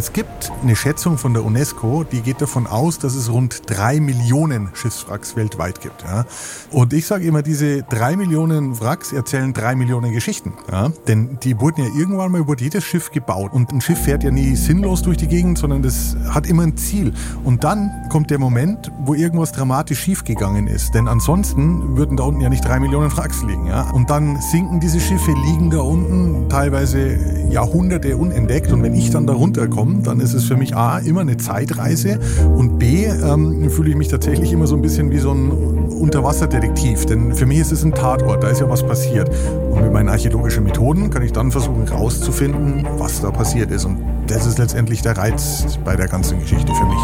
Es gibt eine Schätzung von der UNESCO, die geht davon aus, dass es rund drei Millionen Schiffswracks weltweit gibt. Ja? Und ich sage immer, diese drei Millionen Wracks erzählen drei Millionen Geschichten. Ja? Denn die wurden ja irgendwann mal, wurde jedes Schiff gebaut. Und ein Schiff fährt ja nie sinnlos durch die Gegend, sondern das hat immer ein Ziel. Und dann kommt der Moment, wo irgendwas dramatisch schiefgegangen ist. Denn ansonsten würden da unten ja nicht drei Millionen Wracks liegen. Ja? Und dann sinken diese Schiffe, liegen da unten teilweise Jahrhunderte unentdeckt. Und wenn ich dann da runterkomme, kommen, dann ist es für mich A, immer eine Zeitreise und B, ähm, fühle ich mich tatsächlich immer so ein bisschen wie so ein Unterwasserdetektiv, denn für mich ist es ein Tatort, da ist ja was passiert. Und mit meinen archäologischen Methoden kann ich dann versuchen rauszufinden, was da passiert ist. Und das ist letztendlich der Reiz bei der ganzen Geschichte für mich.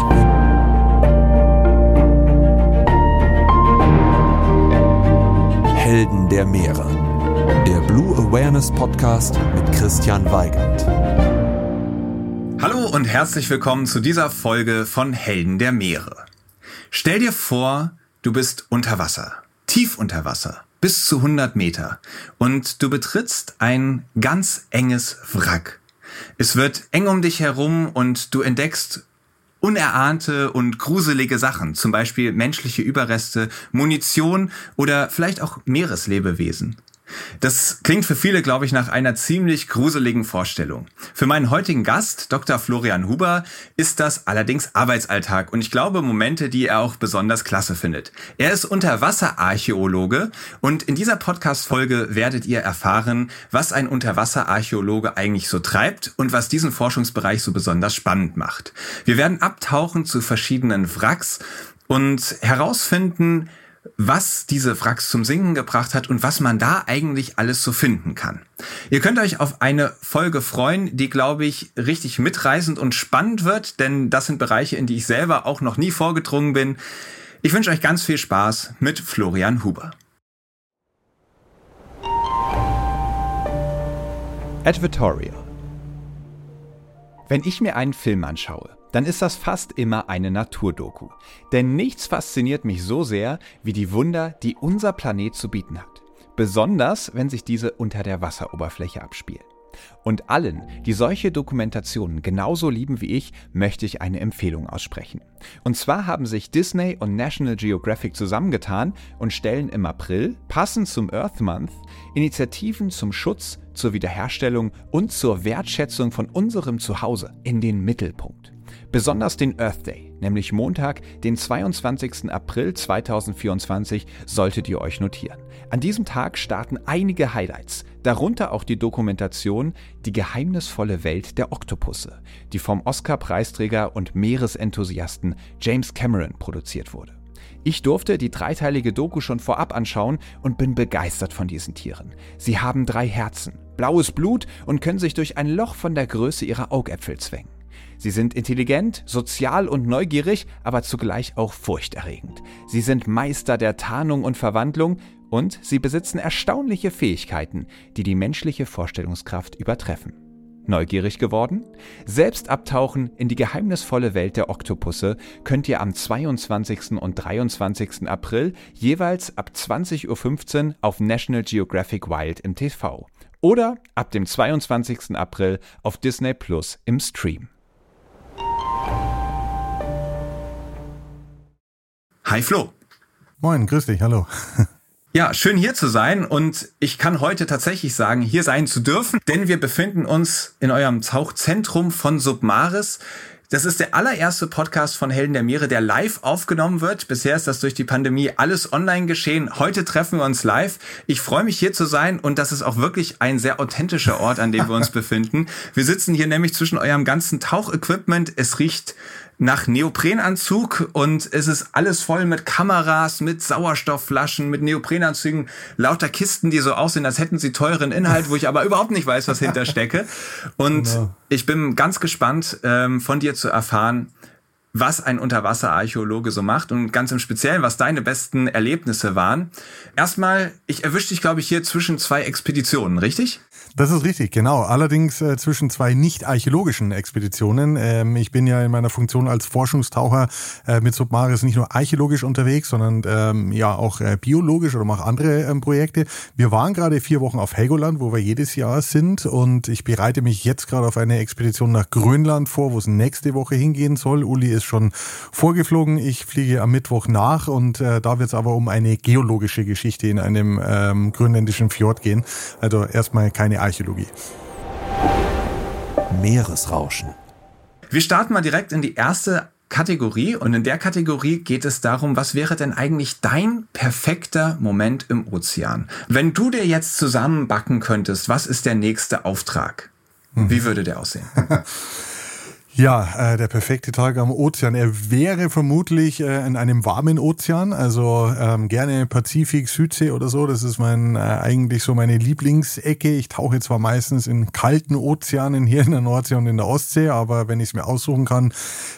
Helden der Meere. Der Blue Awareness Podcast mit Christian Weigand. Hallo und herzlich willkommen zu dieser Folge von Helden der Meere. Stell dir vor, du bist unter Wasser, tief unter Wasser, bis zu 100 Meter und du betrittst ein ganz enges Wrack. Es wird eng um dich herum und du entdeckst unerahnte und gruselige Sachen, zum Beispiel menschliche Überreste, Munition oder vielleicht auch Meereslebewesen. Das klingt für viele, glaube ich, nach einer ziemlich gruseligen Vorstellung. Für meinen heutigen Gast, Dr. Florian Huber, ist das allerdings Arbeitsalltag und ich glaube Momente, die er auch besonders klasse findet. Er ist Unterwasserarchäologe und in dieser Podcast-Folge werdet ihr erfahren, was ein Unterwasserarchäologe eigentlich so treibt und was diesen Forschungsbereich so besonders spannend macht. Wir werden abtauchen zu verschiedenen Wracks und herausfinden, was diese Wracks zum Singen gebracht hat und was man da eigentlich alles so finden kann. Ihr könnt euch auf eine Folge freuen, die, glaube ich, richtig mitreißend und spannend wird, denn das sind Bereiche, in die ich selber auch noch nie vorgedrungen bin. Ich wünsche euch ganz viel Spaß mit Florian Huber. Advertorial. Wenn ich mir einen Film anschaue, dann ist das fast immer eine Naturdoku. Denn nichts fasziniert mich so sehr wie die Wunder, die unser Planet zu bieten hat. Besonders, wenn sich diese unter der Wasseroberfläche abspielen. Und allen, die solche Dokumentationen genauso lieben wie ich, möchte ich eine Empfehlung aussprechen. Und zwar haben sich Disney und National Geographic zusammengetan und stellen im April, passend zum Earth Month, Initiativen zum Schutz, zur Wiederherstellung und zur Wertschätzung von unserem Zuhause in den Mittelpunkt. Besonders den Earth Day, nämlich Montag, den 22. April 2024, solltet ihr euch notieren. An diesem Tag starten einige Highlights, darunter auch die Dokumentation Die geheimnisvolle Welt der Oktopusse, die vom Oscar-Preisträger und Meeresenthusiasten James Cameron produziert wurde. Ich durfte die dreiteilige Doku schon vorab anschauen und bin begeistert von diesen Tieren. Sie haben drei Herzen, blaues Blut und können sich durch ein Loch von der Größe ihrer Augäpfel zwängen. Sie sind intelligent, sozial und neugierig, aber zugleich auch furchterregend. Sie sind Meister der Tarnung und Verwandlung und sie besitzen erstaunliche Fähigkeiten, die die menschliche Vorstellungskraft übertreffen. Neugierig geworden? Selbst abtauchen in die geheimnisvolle Welt der Oktopusse könnt ihr am 22. und 23. April jeweils ab 20.15 Uhr auf National Geographic Wild im TV oder ab dem 22. April auf Disney Plus im Stream. Hi Flo. Moin, grüß dich, hallo. Ja, schön hier zu sein und ich kann heute tatsächlich sagen, hier sein zu dürfen, denn wir befinden uns in eurem Tauchzentrum von Submaris. Das ist der allererste Podcast von Helden der Meere, der live aufgenommen wird. Bisher ist das durch die Pandemie alles online geschehen. Heute treffen wir uns live. Ich freue mich hier zu sein und das ist auch wirklich ein sehr authentischer Ort, an dem wir uns befinden. Wir sitzen hier nämlich zwischen eurem ganzen Tauchequipment. Es riecht nach Neoprenanzug und es ist alles voll mit Kameras, mit Sauerstoffflaschen, mit Neoprenanzügen, lauter Kisten, die so aussehen, als hätten sie teuren Inhalt, wo ich aber überhaupt nicht weiß, was hinterstecke. Und genau. ich bin ganz gespannt, ähm, von dir zu erfahren, was ein Unterwasserarchäologe so macht und ganz im Speziellen, was deine besten Erlebnisse waren. Erstmal, ich erwische dich, glaube ich, hier zwischen zwei Expeditionen, richtig? Das ist richtig, genau. Allerdings äh, zwischen zwei nicht archäologischen Expeditionen. Ähm, ich bin ja in meiner Funktion als Forschungstaucher äh, mit Submaris nicht nur archäologisch unterwegs, sondern ähm, ja auch äh, biologisch oder mache andere ähm, Projekte. Wir waren gerade vier Wochen auf Helgoland, wo wir jedes Jahr sind und ich bereite mich jetzt gerade auf eine Expedition nach Grönland vor, wo es nächste Woche hingehen soll. Uli ist schon vorgeflogen. Ich fliege am Mittwoch nach und äh, da wird es aber um eine geologische Geschichte in einem ähm, grönländischen Fjord gehen. Also erstmal keine Archäologie. Meeresrauschen. Wir starten mal direkt in die erste Kategorie und in der Kategorie geht es darum, was wäre denn eigentlich dein perfekter Moment im Ozean? Wenn du dir jetzt zusammenbacken könntest, was ist der nächste Auftrag? Wie würde der aussehen? Ja, äh, der perfekte Tag am Ozean. Er wäre vermutlich äh, in einem warmen Ozean, also ähm, gerne Pazifik, Südsee oder so. Das ist mein äh, eigentlich so meine Lieblingsecke. Ich tauche zwar meistens in kalten Ozeanen hier in der Nordsee und in der Ostsee, aber wenn ich es mir aussuchen kann,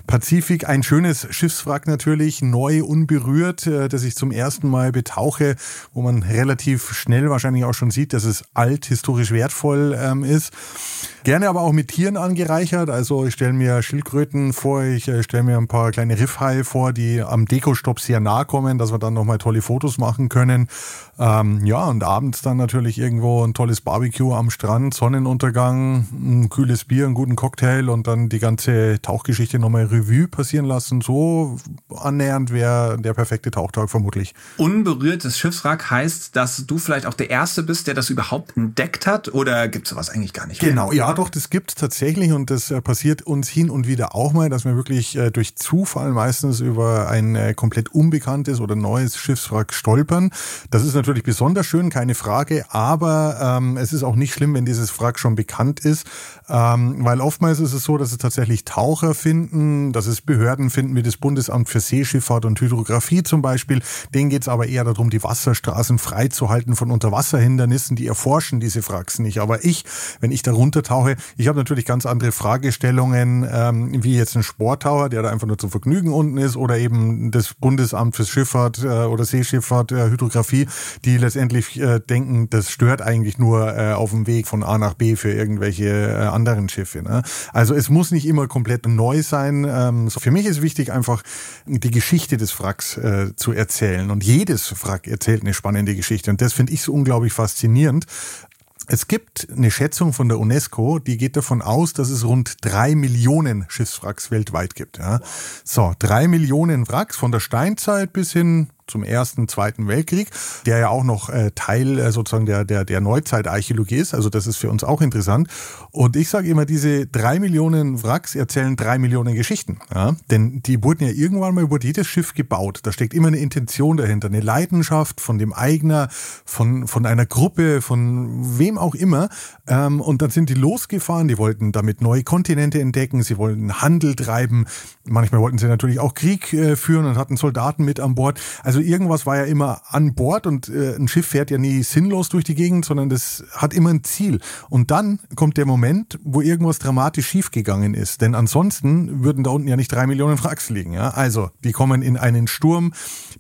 Pazifik, ein schönes Schiffswrack natürlich, neu, unberührt, äh, das ich zum ersten Mal betauche, wo man relativ schnell wahrscheinlich auch schon sieht, dass es alt, historisch wertvoll ähm, ist. Gerne aber auch mit Tieren angereichert. Also ich stelle mir Schildkröten vor, ich äh, stelle mir ein paar kleine Riffhaie vor, die am Dekostopp sehr nahe kommen, dass wir dann nochmal tolle Fotos machen können. Ähm, ja, und abends dann natürlich irgendwo ein tolles Barbecue am Strand, Sonnenuntergang, ein kühles Bier, einen guten Cocktail und dann die ganze Tauchgeschichte nochmal Revue passieren lassen. So annähernd wäre der perfekte Tauchtag vermutlich. Unberührtes Schiffswrack heißt, dass du vielleicht auch der Erste bist, der das überhaupt entdeckt hat oder gibt es sowas eigentlich gar nicht? Genau, ja doch, das gibt es tatsächlich und das äh, passiert uns hin und wieder auch mal, dass wir wirklich äh, durch Zufall meistens über ein äh, komplett unbekanntes oder neues Schiffswrack stolpern. Das ist natürlich besonders schön, keine Frage, aber ähm, es ist auch nicht schlimm, wenn dieses Wrack schon bekannt ist, ähm, weil oftmals ist es so, dass es tatsächlich Taucher finden, dass es Behörden finden, wie das Bundesamt für Seeschifffahrt und Hydrographie zum Beispiel. Denen geht es aber eher darum, die Wasserstraßen freizuhalten von Unterwasserhindernissen, die erforschen diese Wracks nicht. Aber ich, wenn ich darunter tauche, ich habe natürlich ganz andere Fragestellungen, ähm, wie jetzt ein Sporttaucher, der da einfach nur zum Vergnügen unten ist, oder eben das Bundesamt für Schifffahrt äh, oder Seeschifffahrt, äh, Hydrographie, die letztendlich äh, denken, das stört eigentlich nur äh, auf dem Weg von A nach B für irgendwelche äh, anderen Schiffe. Ne? Also es muss nicht immer komplett neu sein. Ähm, so für mich ist wichtig, einfach die Geschichte des Wracks äh, zu erzählen. Und jedes Wrack erzählt eine spannende Geschichte. Und das finde ich so unglaublich faszinierend. Es gibt eine Schätzung von der UNESCO, die geht davon aus, dass es rund drei Millionen Schiffswracks weltweit gibt. Ja. So, drei Millionen Wracks von der Steinzeit bis hin zum Ersten, Zweiten Weltkrieg, der ja auch noch äh, Teil äh, sozusagen der, der, der Neuzeitarchäologie ist. Also das ist für uns auch interessant. Und ich sage immer, diese drei Millionen Wracks erzählen drei Millionen Geschichten. Ja? Denn die wurden ja irgendwann mal, wurde jedes Schiff gebaut. Da steckt immer eine Intention dahinter, eine Leidenschaft von dem Eigner, von, von einer Gruppe, von wem auch immer. Ähm, und dann sind die losgefahren, die wollten damit neue Kontinente entdecken, sie wollten Handel treiben. Manchmal wollten sie natürlich auch Krieg äh, führen und hatten Soldaten mit an Bord. Also also irgendwas war ja immer an Bord und äh, ein Schiff fährt ja nie sinnlos durch die Gegend, sondern das hat immer ein Ziel. Und dann kommt der Moment, wo irgendwas dramatisch schiefgegangen ist. Denn ansonsten würden da unten ja nicht drei Millionen Wracks liegen. Ja? Also, die kommen in einen Sturm,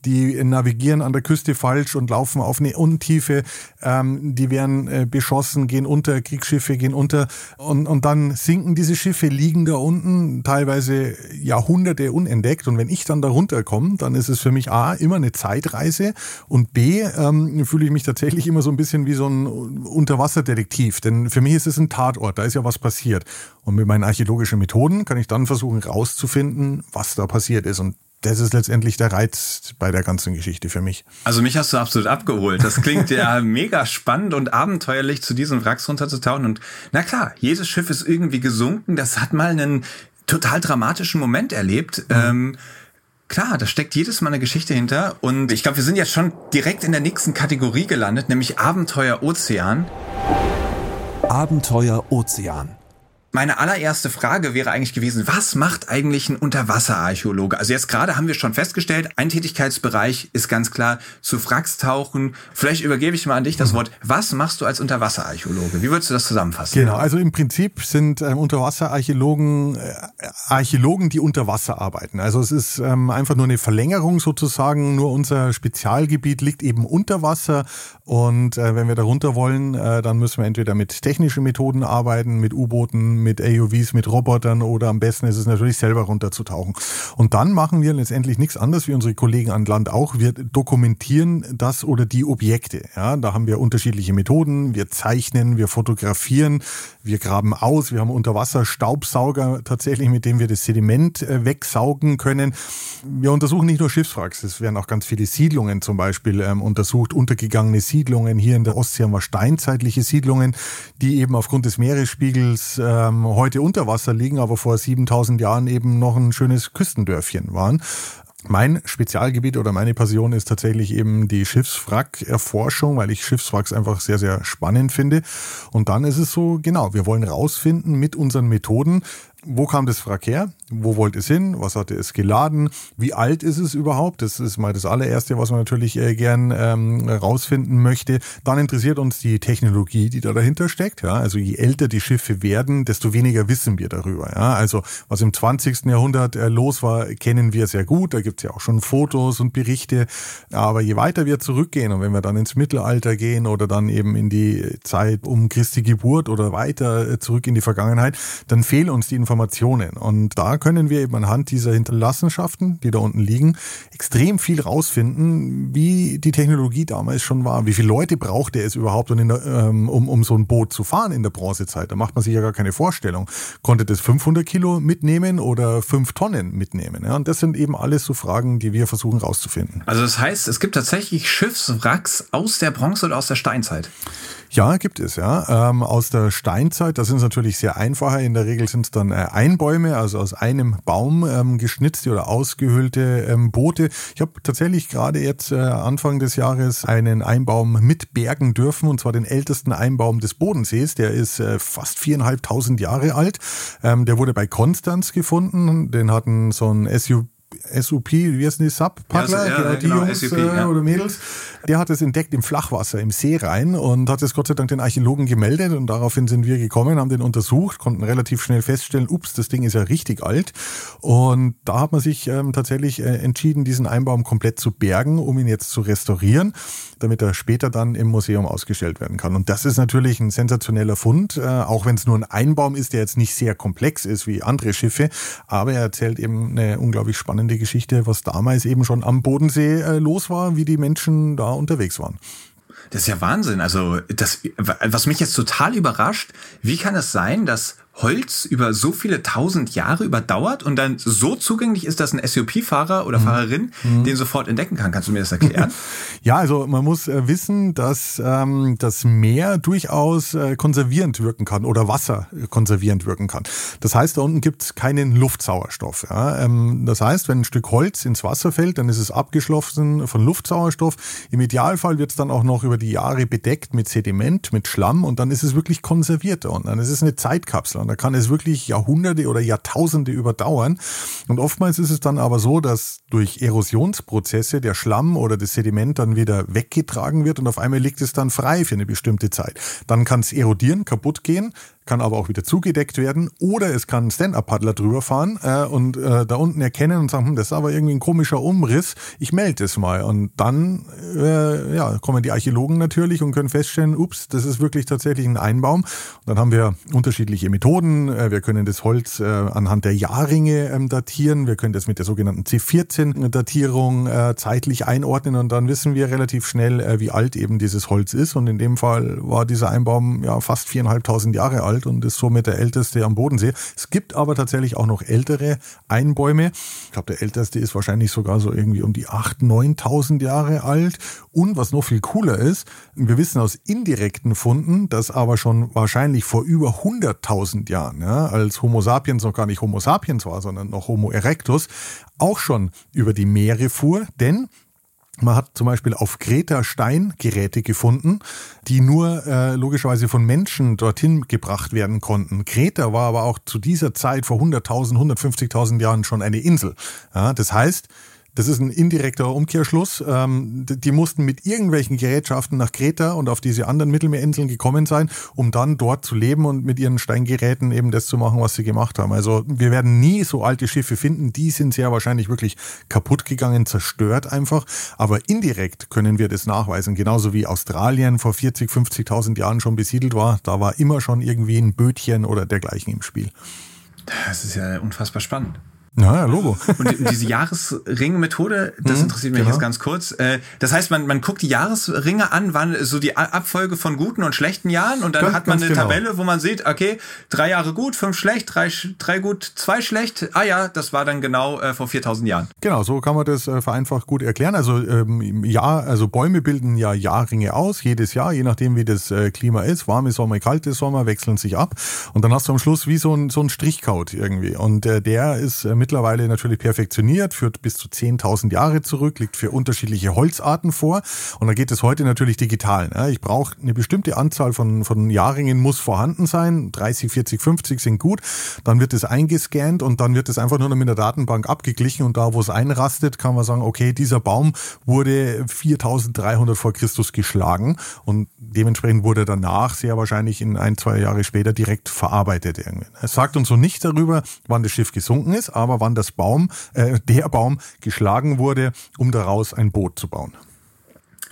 die navigieren an der Küste falsch und laufen auf eine Untiefe, ähm, die werden äh, beschossen, gehen unter, Kriegsschiffe gehen unter und, und dann sinken diese Schiffe, liegen da unten, teilweise Jahrhunderte unentdeckt. Und wenn ich dann da runterkomme, dann ist es für mich A, immer eine eine Zeitreise und B ähm, fühle ich mich tatsächlich immer so ein bisschen wie so ein Unterwasserdetektiv, denn für mich ist es ein Tatort, da ist ja was passiert. Und mit meinen archäologischen Methoden kann ich dann versuchen rauszufinden, was da passiert ist und das ist letztendlich der Reiz bei der ganzen Geschichte für mich. Also mich hast du absolut abgeholt. Das klingt ja mega spannend und abenteuerlich, zu diesen Wracks runterzutauchen. Und na klar, jedes Schiff ist irgendwie gesunken. Das hat mal einen total dramatischen Moment erlebt. Mhm. Ähm, Klar, da steckt jedes Mal eine Geschichte hinter und ich glaube, wir sind jetzt schon direkt in der nächsten Kategorie gelandet, nämlich Abenteuer Ozean. Abenteuer Ozean. Meine allererste Frage wäre eigentlich gewesen, was macht eigentlich ein Unterwasserarchäologe? Also jetzt gerade haben wir schon festgestellt, ein Tätigkeitsbereich ist ganz klar zu Wracks tauchen. Vielleicht übergebe ich mal an dich das mhm. Wort. Was machst du als Unterwasserarchäologe? Wie würdest du das zusammenfassen? Genau, also im Prinzip sind ähm, Unterwasserarchäologen äh, Archäologen, die unter Wasser arbeiten. Also es ist ähm, einfach nur eine Verlängerung sozusagen. Nur unser Spezialgebiet liegt eben unter Wasser und äh, wenn wir da runter wollen, äh, dann müssen wir entweder mit technischen Methoden arbeiten, mit U-Booten, mit AUVs, mit Robotern oder am besten ist es natürlich selber runterzutauchen. Und dann machen wir letztendlich nichts anderes wie unsere Kollegen an Land auch. Wir dokumentieren das oder die Objekte. Ja, da haben wir unterschiedliche Methoden. Wir zeichnen, wir fotografieren, wir graben aus. Wir haben Unterwasserstaubsauger tatsächlich, mit dem wir das Sediment äh, wegsaugen können. Wir untersuchen nicht nur Schiffswracks. Es werden auch ganz viele Siedlungen zum Beispiel ähm, untersucht, untergegangene Siedlungen. Hier in der Ostsee haben wir steinzeitliche Siedlungen, die eben aufgrund des Meeresspiegels äh, ähm, heute unter Wasser liegen, aber vor 7000 Jahren eben noch ein schönes Küstendörfchen waren. Mein Spezialgebiet oder meine Passion ist tatsächlich eben die Schiffswrack-Erforschung, weil ich Schiffswracks einfach sehr, sehr spannend finde. Und dann ist es so, genau, wir wollen rausfinden mit unseren Methoden, wo kam das Wrack her? Wo wollte es hin? Was hatte es geladen? Wie alt ist es überhaupt? Das ist mal das allererste, was man natürlich äh, gern ähm, rausfinden möchte. Dann interessiert uns die Technologie, die da dahinter steckt. Ja? Also je älter die Schiffe werden, desto weniger wissen wir darüber. Ja? Also was im 20. Jahrhundert äh, los war, kennen wir sehr gut. Da gibt es ja auch schon Fotos und Berichte. Aber je weiter wir zurückgehen und wenn wir dann ins Mittelalter gehen oder dann eben in die Zeit um Christi Geburt oder weiter äh, zurück in die Vergangenheit, dann fehlen uns die Informationen. Und da können wir eben anhand dieser Hinterlassenschaften, die da unten liegen, extrem viel rausfinden, wie die Technologie damals schon war. Wie viele Leute brauchte es überhaupt, um, der, ähm, um, um so ein Boot zu fahren in der Bronzezeit? Da macht man sich ja gar keine Vorstellung. Konnte das 500 Kilo mitnehmen oder 5 Tonnen mitnehmen? Ja, und das sind eben alles so Fragen, die wir versuchen rauszufinden. Also das heißt, es gibt tatsächlich Schiffswracks aus der Bronze oder aus der Steinzeit? Ja, gibt es, ja. Ähm, aus der Steinzeit, das sind natürlich sehr einfache. In der Regel sind es dann äh, Einbäume, also aus einem Baum ähm, geschnitzte oder ausgehöhlte ähm, Boote. Ich habe tatsächlich gerade jetzt äh, Anfang des Jahres einen Einbaum mitbergen dürfen, und zwar den ältesten Einbaum des Bodensees. Der ist äh, fast viereinhalbtausend Jahre alt. Ähm, der wurde bei Konstanz gefunden. Den hatten so ein SUV SUP, wie heißt die? Sub-Paddler, ja, genau, die genau, Jungs SUP, äh, oder Mädels, der hat es entdeckt im Flachwasser, im See rein und hat es Gott sei Dank den Archäologen gemeldet und daraufhin sind wir gekommen, haben den untersucht, konnten relativ schnell feststellen, ups, das Ding ist ja richtig alt. Und da hat man sich ähm, tatsächlich äh, entschieden, diesen Einbaum komplett zu bergen, um ihn jetzt zu restaurieren, damit er später dann im Museum ausgestellt werden kann. Und das ist natürlich ein sensationeller Fund, äh, auch wenn es nur ein Einbaum ist, der jetzt nicht sehr komplex ist wie andere Schiffe, aber er erzählt eben eine unglaublich spannende Geschichte, was damals eben schon am Bodensee äh, los war, wie die Menschen da unterwegs waren. Das ist ja Wahnsinn. Also, das, was mich jetzt total überrascht, wie kann es sein, dass Holz über so viele tausend Jahre überdauert und dann so zugänglich ist, dass ein SUP-Fahrer oder mhm. Fahrerin mhm. den sofort entdecken kann. Kannst du mir das erklären? ja, also man muss äh, wissen, dass ähm, das Meer durchaus äh, konservierend wirken kann oder Wasser konservierend wirken kann. Das heißt, da unten gibt es keinen Luftsauerstoff. Ja? Ähm, das heißt, wenn ein Stück Holz ins Wasser fällt, dann ist es abgeschlossen von Luftsauerstoff. Im Idealfall wird es dann auch noch über die Jahre bedeckt mit Sediment, mit Schlamm und dann ist es wirklich konserviert und dann ist es eine Zeitkapsel. Da kann es wirklich Jahrhunderte oder Jahrtausende überdauern. Und oftmals ist es dann aber so, dass durch Erosionsprozesse der Schlamm oder das Sediment dann wieder weggetragen wird und auf einmal liegt es dann frei für eine bestimmte Zeit. Dann kann es erodieren, kaputt gehen, kann aber auch wieder zugedeckt werden oder es kann ein Stand-Up-Paddler drüber fahren äh, und äh, da unten erkennen und sagen, hm, das ist aber irgendwie ein komischer Umriss, ich melde es mal. Und dann äh, ja, kommen die Archäologen natürlich und können feststellen, ups, das ist wirklich tatsächlich ein Einbaum. Und dann haben wir unterschiedliche Methoden. Äh, wir können das Holz äh, anhand der Jahrringe ähm, datieren. Wir können das mit der sogenannten C14-Datierung äh, zeitlich einordnen und dann wissen wir relativ schnell, wie alt eben dieses Holz ist. Und in dem Fall war dieser Einbaum ja fast viereinhalbtausend Jahre alt alt und ist somit der älteste am Bodensee. Es gibt aber tatsächlich auch noch ältere Einbäume. Ich glaube, der älteste ist wahrscheinlich sogar so irgendwie um die 8.000, 9.000 Jahre alt. Und was noch viel cooler ist, wir wissen aus indirekten Funden, dass aber schon wahrscheinlich vor über 100.000 Jahren, ja, als Homo sapiens noch gar nicht Homo sapiens war, sondern noch Homo erectus, auch schon über die Meere fuhr, denn Man hat zum Beispiel auf Kreta Steingeräte gefunden, die nur äh, logischerweise von Menschen dorthin gebracht werden konnten. Kreta war aber auch zu dieser Zeit vor 100.000, 150.000 Jahren schon eine Insel. Ja, das heißt, das ist ein indirekter Umkehrschluss. Ähm, die mussten mit irgendwelchen Gerätschaften nach Kreta und auf diese anderen Mittelmeerinseln gekommen sein, um dann dort zu leben und mit ihren Steingeräten eben das zu machen, was sie gemacht haben. Also wir werden nie so alte Schiffe finden. Die sind sehr wahrscheinlich wirklich kaputt gegangen, zerstört einfach. Aber indirekt können wir das nachweisen. Genauso wie Australien vor 40, 50.000 Jahren schon besiedelt war. Da war immer schon irgendwie ein Bötchen oder dergleichen im Spiel. Das ist ja unfassbar spannend. Ja, ja, Logo. Und diese Jahresring-Methode, das mhm, interessiert mich genau. jetzt ganz kurz. Äh, das heißt, man, man guckt die Jahresringe an, wann so die Abfolge von guten und schlechten Jahren und dann ganz, hat man eine genau. Tabelle, wo man sieht, okay, drei Jahre gut, fünf schlecht, drei, drei gut, zwei schlecht. Ah ja, das war dann genau äh, vor 4000 Jahren. Genau, so kann man das äh, vereinfacht gut erklären. Also ähm, ja, also Bäume bilden ja Jahrringe aus, jedes Jahr, je nachdem wie das äh, Klima ist. Warme Sommer, kalte Sommer wechseln sich ab und dann hast du am Schluss wie so ein, so ein Strichcode irgendwie und äh, der ist äh, mittlerweile natürlich perfektioniert, führt bis zu 10.000 Jahre zurück, liegt für unterschiedliche Holzarten vor. Und da geht es heute natürlich digital. Ne? Ich brauche eine bestimmte Anzahl von, von Jahrringen muss vorhanden sein. 30, 40, 50 sind gut. Dann wird es eingescannt und dann wird es einfach nur noch mit der Datenbank abgeglichen. Und da, wo es einrastet, kann man sagen, okay, dieser Baum wurde 4300 vor Christus geschlagen. Und dementsprechend wurde danach sehr wahrscheinlich in ein, zwei Jahre später direkt verarbeitet. Es sagt uns so nicht darüber, wann das Schiff gesunken ist, aber wann das Baum, äh, der Baum geschlagen wurde, um daraus ein Boot zu bauen.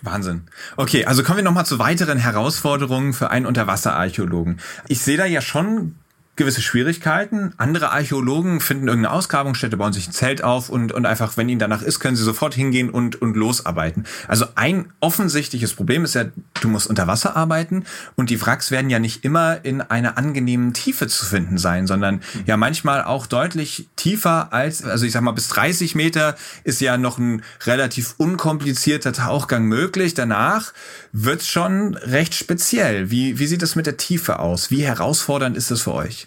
Wahnsinn. Okay, also kommen wir nochmal zu weiteren Herausforderungen für einen Unterwasserarchäologen. Ich sehe da ja schon gewisse Schwierigkeiten. Andere Archäologen finden irgendeine Ausgrabungsstätte, bauen sich ein Zelt auf und, und einfach, wenn ihnen danach ist, können sie sofort hingehen und, und losarbeiten. Also ein offensichtliches Problem ist ja, du musst unter Wasser arbeiten und die Wracks werden ja nicht immer in einer angenehmen Tiefe zu finden sein, sondern ja manchmal auch deutlich tiefer als, also ich sag mal, bis 30 Meter ist ja noch ein relativ unkomplizierter Tauchgang möglich. Danach wird's schon recht speziell. Wie, wie sieht es mit der Tiefe aus? Wie herausfordernd ist das für euch?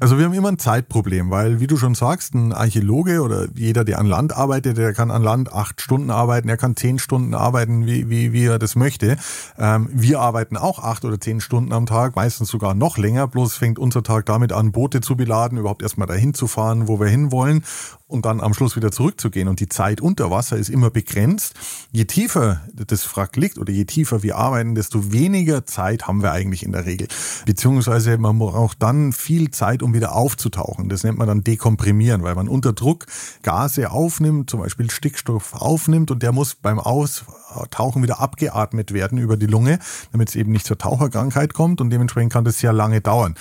Also wir haben immer ein Zeitproblem, weil wie du schon sagst, ein Archäologe oder jeder, der an Land arbeitet, der kann an Land acht Stunden arbeiten, er kann zehn Stunden arbeiten, wie, wie, wie er das möchte. Ähm, wir arbeiten auch acht oder zehn Stunden am Tag, meistens sogar noch länger, bloß fängt unser Tag damit an, Boote zu beladen, überhaupt erstmal dahin zu fahren, wo wir hinwollen und dann am Schluss wieder zurückzugehen. Und die Zeit unter Wasser ist immer begrenzt. Je tiefer das Wrack liegt oder je tiefer wir arbeiten, desto weniger Zeit haben wir eigentlich in der Regel. Beziehungsweise man braucht dann viel Zeit, um wieder aufzutauchen. Das nennt man dann dekomprimieren, weil man unter Druck Gase aufnimmt, zum Beispiel Stickstoff aufnimmt und der muss beim Austauchen wieder abgeatmet werden über die Lunge, damit es eben nicht zur Taucherkrankheit kommt und dementsprechend kann das sehr lange dauern.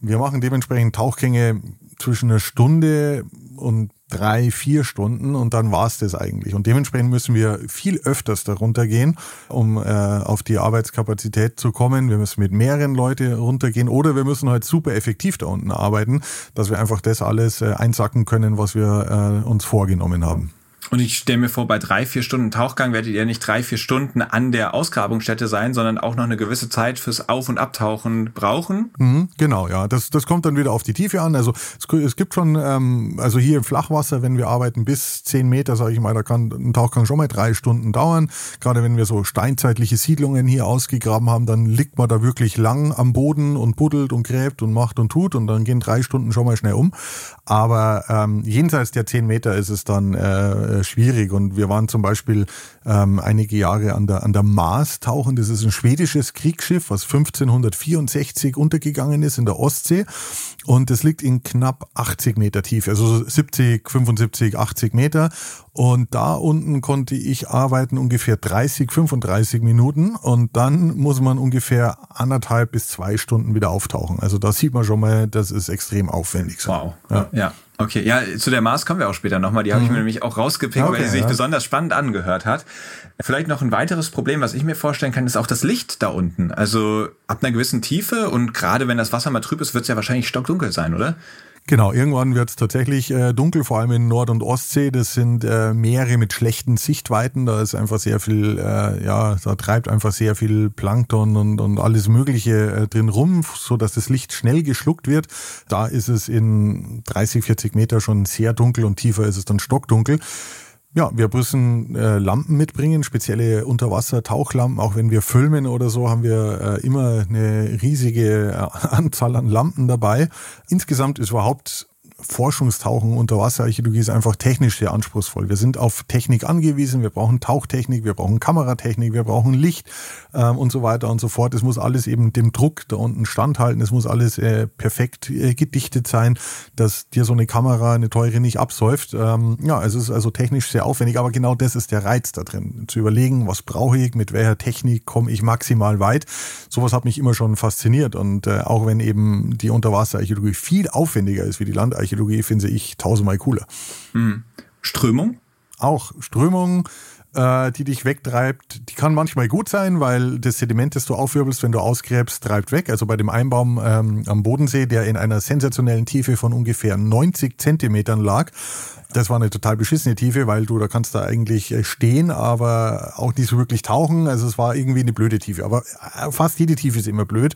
Wir machen dementsprechend Tauchgänge zwischen einer Stunde und drei, vier Stunden und dann war's das eigentlich. Und dementsprechend müssen wir viel öfters darunter gehen, um äh, auf die Arbeitskapazität zu kommen. Wir müssen mit mehreren Leuten runtergehen oder wir müssen halt super effektiv da unten arbeiten, dass wir einfach das alles äh, einsacken können, was wir äh, uns vorgenommen haben. Und ich stelle mir vor, bei drei, vier Stunden Tauchgang werdet ihr nicht drei, vier Stunden an der Ausgrabungsstätte sein, sondern auch noch eine gewisse Zeit fürs Auf- und Abtauchen brauchen. Mhm, genau, ja. Das, das kommt dann wieder auf die Tiefe an. Also es, es gibt schon, ähm, also hier im Flachwasser, wenn wir arbeiten bis zehn Meter, sage ich mal, da kann ein Tauchgang schon mal drei Stunden dauern. Gerade wenn wir so steinzeitliche Siedlungen hier ausgegraben haben, dann liegt man da wirklich lang am Boden und buddelt und gräbt und macht und tut und dann gehen drei Stunden schon mal schnell um. Aber ähm, jenseits der zehn Meter ist es dann äh, äh, schwierig. Und wir waren zum Beispiel ähm, einige Jahre an der, an der Maas tauchen. Das ist ein schwedisches Kriegsschiff, was 1564 untergegangen ist in der Ostsee. Und das liegt in knapp 80 Meter Tiefe, also 70, 75, 80 Meter. Und da unten konnte ich arbeiten ungefähr 30, 35 Minuten und dann muss man ungefähr anderthalb bis zwei Stunden wieder auftauchen. Also da sieht man schon mal, das ist extrem aufwendig. Wow. Ja. ja. Okay, ja, zu der Mars kommen wir auch später nochmal. Die habe ich mir mhm. nämlich auch rausgepickt, okay, weil sie sich ja. besonders spannend angehört hat. Vielleicht noch ein weiteres Problem, was ich mir vorstellen kann, ist auch das Licht da unten. Also ab einer gewissen Tiefe und gerade wenn das Wasser mal trüb ist, wird es ja wahrscheinlich stockdunkel sein, oder? Genau, irgendwann wird es tatsächlich äh, dunkel, vor allem in Nord- und Ostsee. Das sind äh, Meere mit schlechten Sichtweiten. Da ist einfach sehr viel, äh, ja, da treibt einfach sehr viel Plankton und, und alles Mögliche äh, drin rum, so dass das Licht schnell geschluckt wird. Da ist es in 30, 40 Meter schon sehr dunkel und tiefer ist es dann stockdunkel. Ja, wir müssen äh, Lampen mitbringen, spezielle Unterwasser-Tauchlampen. Auch wenn wir filmen oder so, haben wir äh, immer eine riesige äh, Anzahl an Lampen dabei. Insgesamt ist überhaupt Forschungstauchen, Unterwasserarchäologie ist einfach technisch sehr anspruchsvoll. Wir sind auf Technik angewiesen, wir brauchen Tauchtechnik, wir brauchen Kameratechnik, wir brauchen Licht ähm, und so weiter und so fort. Es muss alles eben dem Druck da unten standhalten, es muss alles äh, perfekt äh, gedichtet sein, dass dir so eine Kamera, eine teure nicht absäuft. Ähm, ja, es ist also technisch sehr aufwendig, aber genau das ist der Reiz da drin. Zu überlegen, was brauche ich, mit welcher Technik komme ich maximal weit. Sowas hat mich immer schon fasziniert und äh, auch wenn eben die Unterwasserarchäologie viel aufwendiger ist wie die Landarchäologie, Archäologie finde ich tausendmal cooler. Mhm. Strömung? Auch Strömung, äh, die dich wegtreibt, die kann manchmal gut sein, weil das Sediment, das du aufwirbelst, wenn du ausgräbst, treibt weg. Also bei dem Einbaum ähm, am Bodensee, der in einer sensationellen Tiefe von ungefähr 90 Zentimetern lag, das war eine total beschissene Tiefe, weil du da kannst da eigentlich äh, stehen, aber auch nicht so wirklich tauchen. Also es war irgendwie eine blöde Tiefe. Aber äh, fast jede Tiefe ist immer blöd,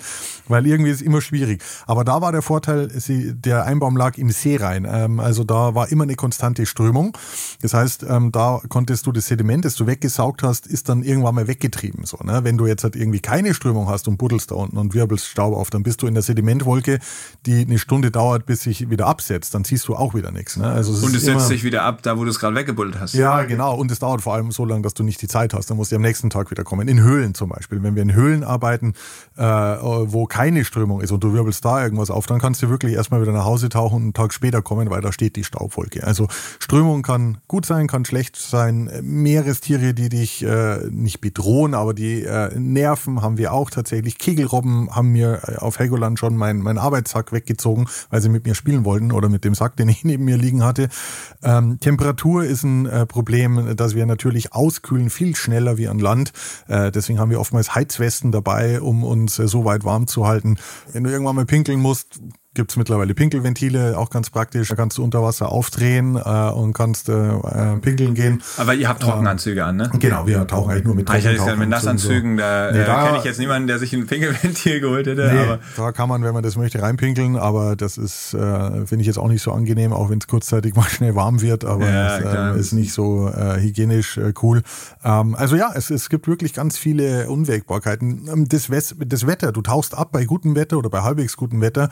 weil irgendwie ist es immer schwierig. Aber da war der Vorteil, der Einbaum lag im See rein. Ähm, also da war immer eine konstante Strömung. Das heißt, ähm, da konntest du das Sediment, das du weggesaugt hast, ist dann irgendwann mal weggetrieben. So, ne? Wenn du jetzt halt irgendwie keine Strömung hast und buddelst da unten und wirbelst Staub auf, dann bist du in der Sedimentwolke, die eine Stunde dauert, bis sich wieder absetzt. Dann siehst du auch wieder nichts. Ne? Also es und es setzt sich wieder ab, da wo du es gerade weggebuddelt hast. Ja, genau. Und es dauert vor allem so lange, dass du nicht die Zeit hast. Dann musst du am nächsten Tag wieder kommen. In Höhlen zum Beispiel. Wenn wir in Höhlen arbeiten, äh, wo keine Strömung ist und du wirbelst da irgendwas auf, dann kannst du wirklich erstmal wieder nach Hause tauchen und einen Tag später kommen, weil da steht die Staubwolke. Also Strömung kann gut sein, kann schlecht sein. Meerestiere, die dich äh, nicht bedrohen, aber die äh, nerven, haben wir auch tatsächlich. Kegelrobben haben mir äh, auf Helgoland schon meinen mein Arbeitssack weggezogen, weil sie mit mir spielen wollten oder mit dem Sack, den ich neben mir liegen hatte. Ähm, Temperatur ist ein äh, Problem, dass wir natürlich auskühlen viel schneller wie an Land. Äh, deswegen haben wir oftmals Heizwesten dabei, um uns äh, so weit warm zu halten. Wenn du irgendwann mal pinkeln musst, gibt's mittlerweile Pinkelventile, auch ganz praktisch. Da kannst du unter Wasser aufdrehen äh, und kannst äh, äh pinkeln gehen. Aber ihr habt Trockenanzüge an, ne? Genau, wir tauchen eigentlich nur mit Trockenanzügen. Hätte mit Nassanzügen, so. da, nee, äh, da kenne ich jetzt niemanden, der sich ein Pinkelventil geholt hätte. Nee, aber da kann man, wenn man das möchte, reinpinkeln, aber das ist, äh, finde ich jetzt auch nicht so angenehm, auch wenn es kurzzeitig mal schnell warm wird, aber ja, es äh, ist nicht so äh, hygienisch äh, cool. Ähm, also ja, es, es gibt wirklich ganz viele Unwägbarkeiten. Ähm, das, das Wetter, du tauchst ab bei gutem Wetter oder bei halbwegs gutem Wetter,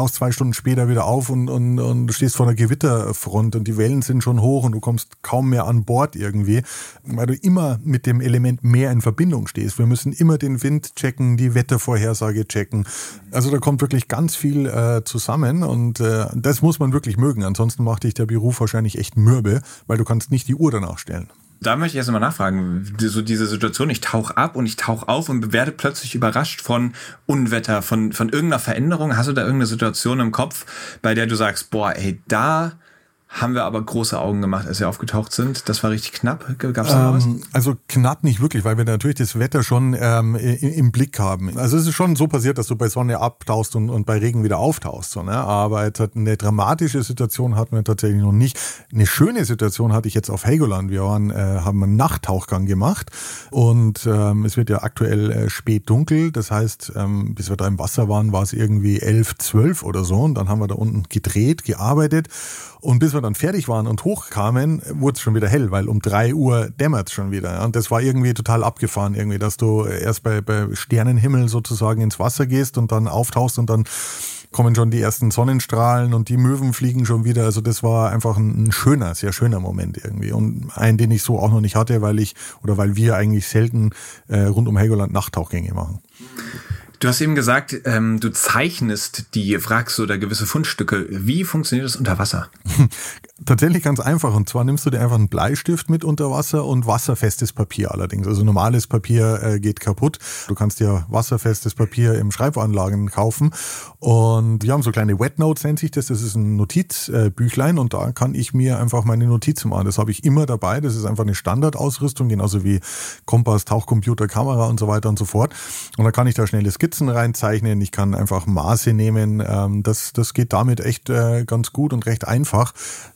tauchst zwei Stunden später wieder auf und, und, und du stehst vor einer Gewitterfront und die Wellen sind schon hoch und du kommst kaum mehr an Bord irgendwie, weil du immer mit dem Element Meer in Verbindung stehst. Wir müssen immer den Wind checken, die Wettervorhersage checken. Also da kommt wirklich ganz viel äh, zusammen und äh, das muss man wirklich mögen. Ansonsten macht dich der Beruf wahrscheinlich echt mürbe, weil du kannst nicht die Uhr danach stellen. Da möchte ich erst mal nachfragen, so diese Situation, ich tauche ab und ich tauche auf und werde plötzlich überrascht von Unwetter, von, von irgendeiner Veränderung. Hast du da irgendeine Situation im Kopf, bei der du sagst, boah, ey, da haben wir aber große Augen gemacht, als wir aufgetaucht sind. Das war richtig knapp. Gab es da ähm, was? Also knapp nicht wirklich, weil wir natürlich das Wetter schon ähm, im Blick haben. Also es ist schon so passiert, dass du bei Sonne abtauchst und, und bei Regen wieder auftauchst. So, ne? Aber jetzt hat eine dramatische Situation hatten wir tatsächlich noch nicht. Eine schöne Situation hatte ich jetzt auf Helgoland. Wir waren, äh, haben einen Nachttauchgang gemacht und ähm, es wird ja aktuell äh, spät dunkel. Das heißt, ähm, bis wir da im Wasser waren, war es irgendwie elf, zwölf oder so. Und dann haben wir da unten gedreht, gearbeitet und bis wir dann fertig waren und hochkamen, wurde es schon wieder hell, weil um drei Uhr dämmert es schon wieder. Und das war irgendwie total abgefahren, irgendwie, dass du erst bei, bei Sternenhimmel sozusagen ins Wasser gehst und dann auftauchst und dann kommen schon die ersten Sonnenstrahlen und die Möwen fliegen schon wieder. Also das war einfach ein, ein schöner, sehr schöner Moment irgendwie. Und einen, den ich so auch noch nicht hatte, weil ich oder weil wir eigentlich selten äh, rund um Helgoland Nachttauchgänge machen. Du hast eben gesagt, ähm, du zeichnest die Wracks oder gewisse Fundstücke. Wie funktioniert das unter Wasser? Tatsächlich ganz einfach. Und zwar nimmst du dir einfach einen Bleistift mit unter Wasser und wasserfestes Papier allerdings. Also normales Papier äh, geht kaputt. Du kannst dir wasserfestes Papier im Schreibanlagen kaufen. Und wir haben so kleine Wet Notes, nennt sich das. Das ist ein Notizbüchlein und da kann ich mir einfach meine Notizen machen. Das habe ich immer dabei. Das ist einfach eine Standardausrüstung, genauso wie Kompass, Tauchcomputer, Kamera und so weiter und so fort. Und da kann ich da schnelle Skizzen reinzeichnen. Ich kann einfach Maße nehmen. Ähm, das, das geht damit echt äh, ganz gut und recht einfach.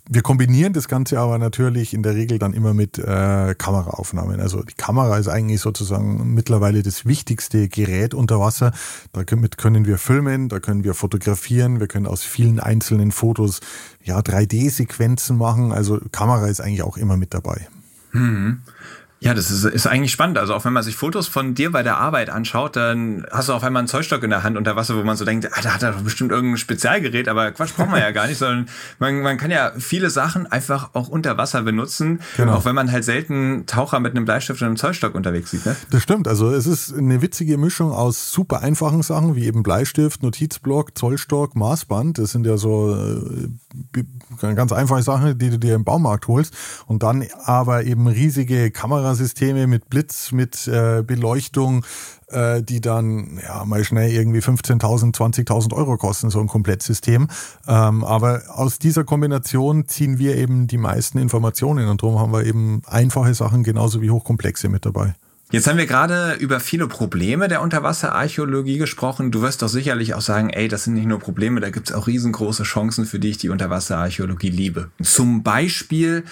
Wir kombinieren das Ganze aber natürlich in der Regel dann immer mit äh, Kameraaufnahmen. Also die Kamera ist eigentlich sozusagen mittlerweile das wichtigste Gerät unter Wasser. Damit können wir filmen, da können wir fotografieren, wir können aus vielen einzelnen Fotos ja 3D-Sequenzen machen. Also Kamera ist eigentlich auch immer mit dabei. Hm. Ja, das ist, ist eigentlich spannend. Also auch wenn man sich Fotos von dir bei der Arbeit anschaut, dann hast du auf einmal einen Zollstock in der Hand unter Wasser, wo man so denkt, ah, da hat er doch bestimmt irgendein Spezialgerät, aber Quatsch braucht man ja gar nicht, sondern man, man kann ja viele Sachen einfach auch unter Wasser benutzen, genau. auch wenn man halt selten Taucher mit einem Bleistift und einem Zollstock unterwegs sieht. Ne? Das stimmt. Also es ist eine witzige Mischung aus super einfachen Sachen wie eben Bleistift, Notizblock, Zollstock, Maßband. Das sind ja so äh, ganz einfache Sachen, die du dir im Baumarkt holst. Und dann aber eben riesige Kameras Kamerasysteme mit Blitz, mit äh, Beleuchtung, äh, die dann ja mal schnell irgendwie 15.000, 20.000 Euro kosten, so ein Komplettsystem. Ähm, aber aus dieser Kombination ziehen wir eben die meisten Informationen und darum haben wir eben einfache Sachen genauso wie hochkomplexe mit dabei. Jetzt haben wir gerade über viele Probleme der Unterwasserarchäologie gesprochen. Du wirst doch sicherlich auch sagen, ey, das sind nicht nur Probleme, da gibt es auch riesengroße Chancen, für die ich die Unterwasserarchäologie liebe. Zum Beispiel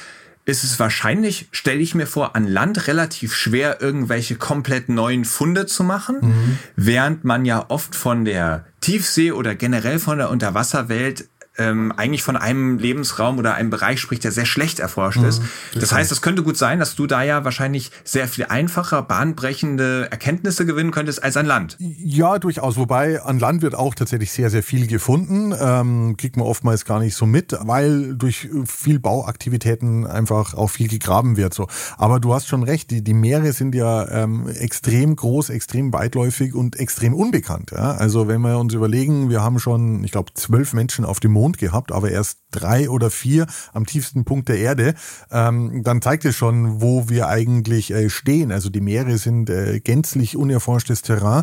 ist es wahrscheinlich, stelle ich mir vor, an Land relativ schwer, irgendwelche komplett neuen Funde zu machen, mhm. während man ja oft von der Tiefsee oder generell von der Unterwasserwelt ähm, eigentlich von einem Lebensraum oder einem Bereich spricht, der sehr schlecht erforscht mhm, ist. Das heißt, es könnte gut sein, dass du da ja wahrscheinlich sehr viel einfacher, bahnbrechende Erkenntnisse gewinnen könntest als an Land. Ja, durchaus. Wobei an Land wird auch tatsächlich sehr, sehr viel gefunden. Ähm, kriegt man oftmals gar nicht so mit, weil durch viel Bauaktivitäten einfach auch viel gegraben wird. So. Aber du hast schon recht, die, die Meere sind ja ähm, extrem groß, extrem weitläufig und extrem unbekannt. Ja? Also wenn wir uns überlegen, wir haben schon, ich glaube, zwölf Menschen auf dem Mond Mond gehabt, aber erst drei oder vier am tiefsten Punkt der Erde, ähm, dann zeigt es schon, wo wir eigentlich äh, stehen. Also die Meere sind äh, gänzlich unerforschtes Terrain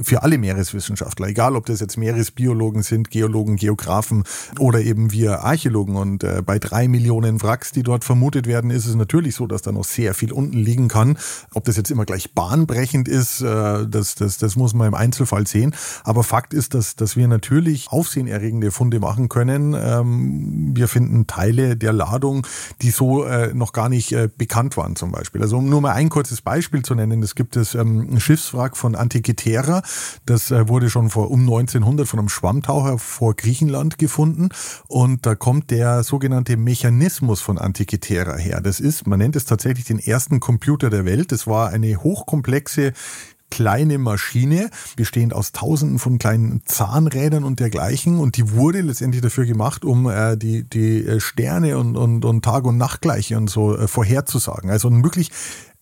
für alle Meereswissenschaftler, egal ob das jetzt Meeresbiologen sind, Geologen, Geografen oder eben wir Archäologen. Und äh, bei drei Millionen Wracks, die dort vermutet werden, ist es natürlich so, dass da noch sehr viel unten liegen kann. Ob das jetzt immer gleich bahnbrechend ist, äh, das, das, das muss man im Einzelfall sehen. Aber Fakt ist, dass, dass wir natürlich aufsehenerregende Funde machen machen können. Ähm, wir finden Teile der Ladung, die so äh, noch gar nicht äh, bekannt waren zum Beispiel. Also um nur mal ein kurzes Beispiel zu nennen, es gibt es ähm, Schiffswrack von Antikythera, das äh, wurde schon vor um 1900 von einem Schwammtaucher vor Griechenland gefunden und da kommt der sogenannte Mechanismus von Antikythera her. Das ist, man nennt es tatsächlich den ersten Computer der Welt. Das war eine hochkomplexe kleine Maschine, bestehend aus tausenden von kleinen Zahnrädern und dergleichen. Und die wurde letztendlich dafür gemacht, um äh, die, die äh, Sterne und, und, und Tag- und Nachtgleiche und so äh, vorherzusagen. Also ein wirklich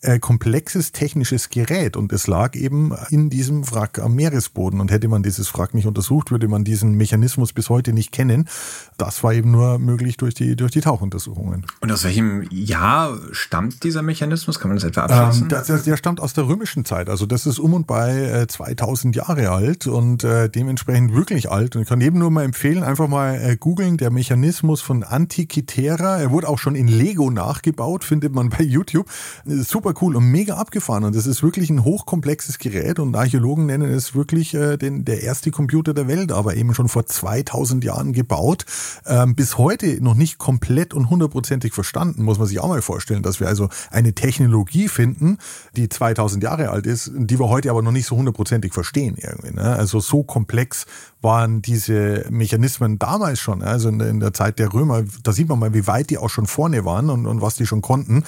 äh, komplexes technisches Gerät und es lag eben in diesem Wrack am Meeresboden. Und hätte man dieses Wrack nicht untersucht, würde man diesen Mechanismus bis heute nicht kennen. Das war eben nur möglich durch die, durch die Tauchuntersuchungen. Und aus welchem Jahr stammt dieser Mechanismus? Kann man das etwa abschließen? Ähm, der, der, stammt aus der römischen Zeit. Also das ist um und bei äh, 2000 Jahre alt und äh, dementsprechend wirklich alt. Und ich kann eben nur mal empfehlen, einfach mal äh, googeln, der Mechanismus von Antikythera. Er wurde auch schon in Lego nachgebaut, findet man bei YouTube. Super super cool und mega abgefahren. Und das ist wirklich ein hochkomplexes Gerät und Archäologen nennen es wirklich äh, den, der erste Computer der Welt, aber eben schon vor 2000 Jahren gebaut. Ähm, bis heute noch nicht komplett und hundertprozentig verstanden, muss man sich auch mal vorstellen, dass wir also eine Technologie finden, die 2000 Jahre alt ist, die wir heute aber noch nicht so hundertprozentig verstehen irgendwie. Ne? Also so komplex waren diese Mechanismen damals schon, also in der, in der Zeit der Römer, da sieht man mal, wie weit die auch schon vorne waren und, und was die schon konnten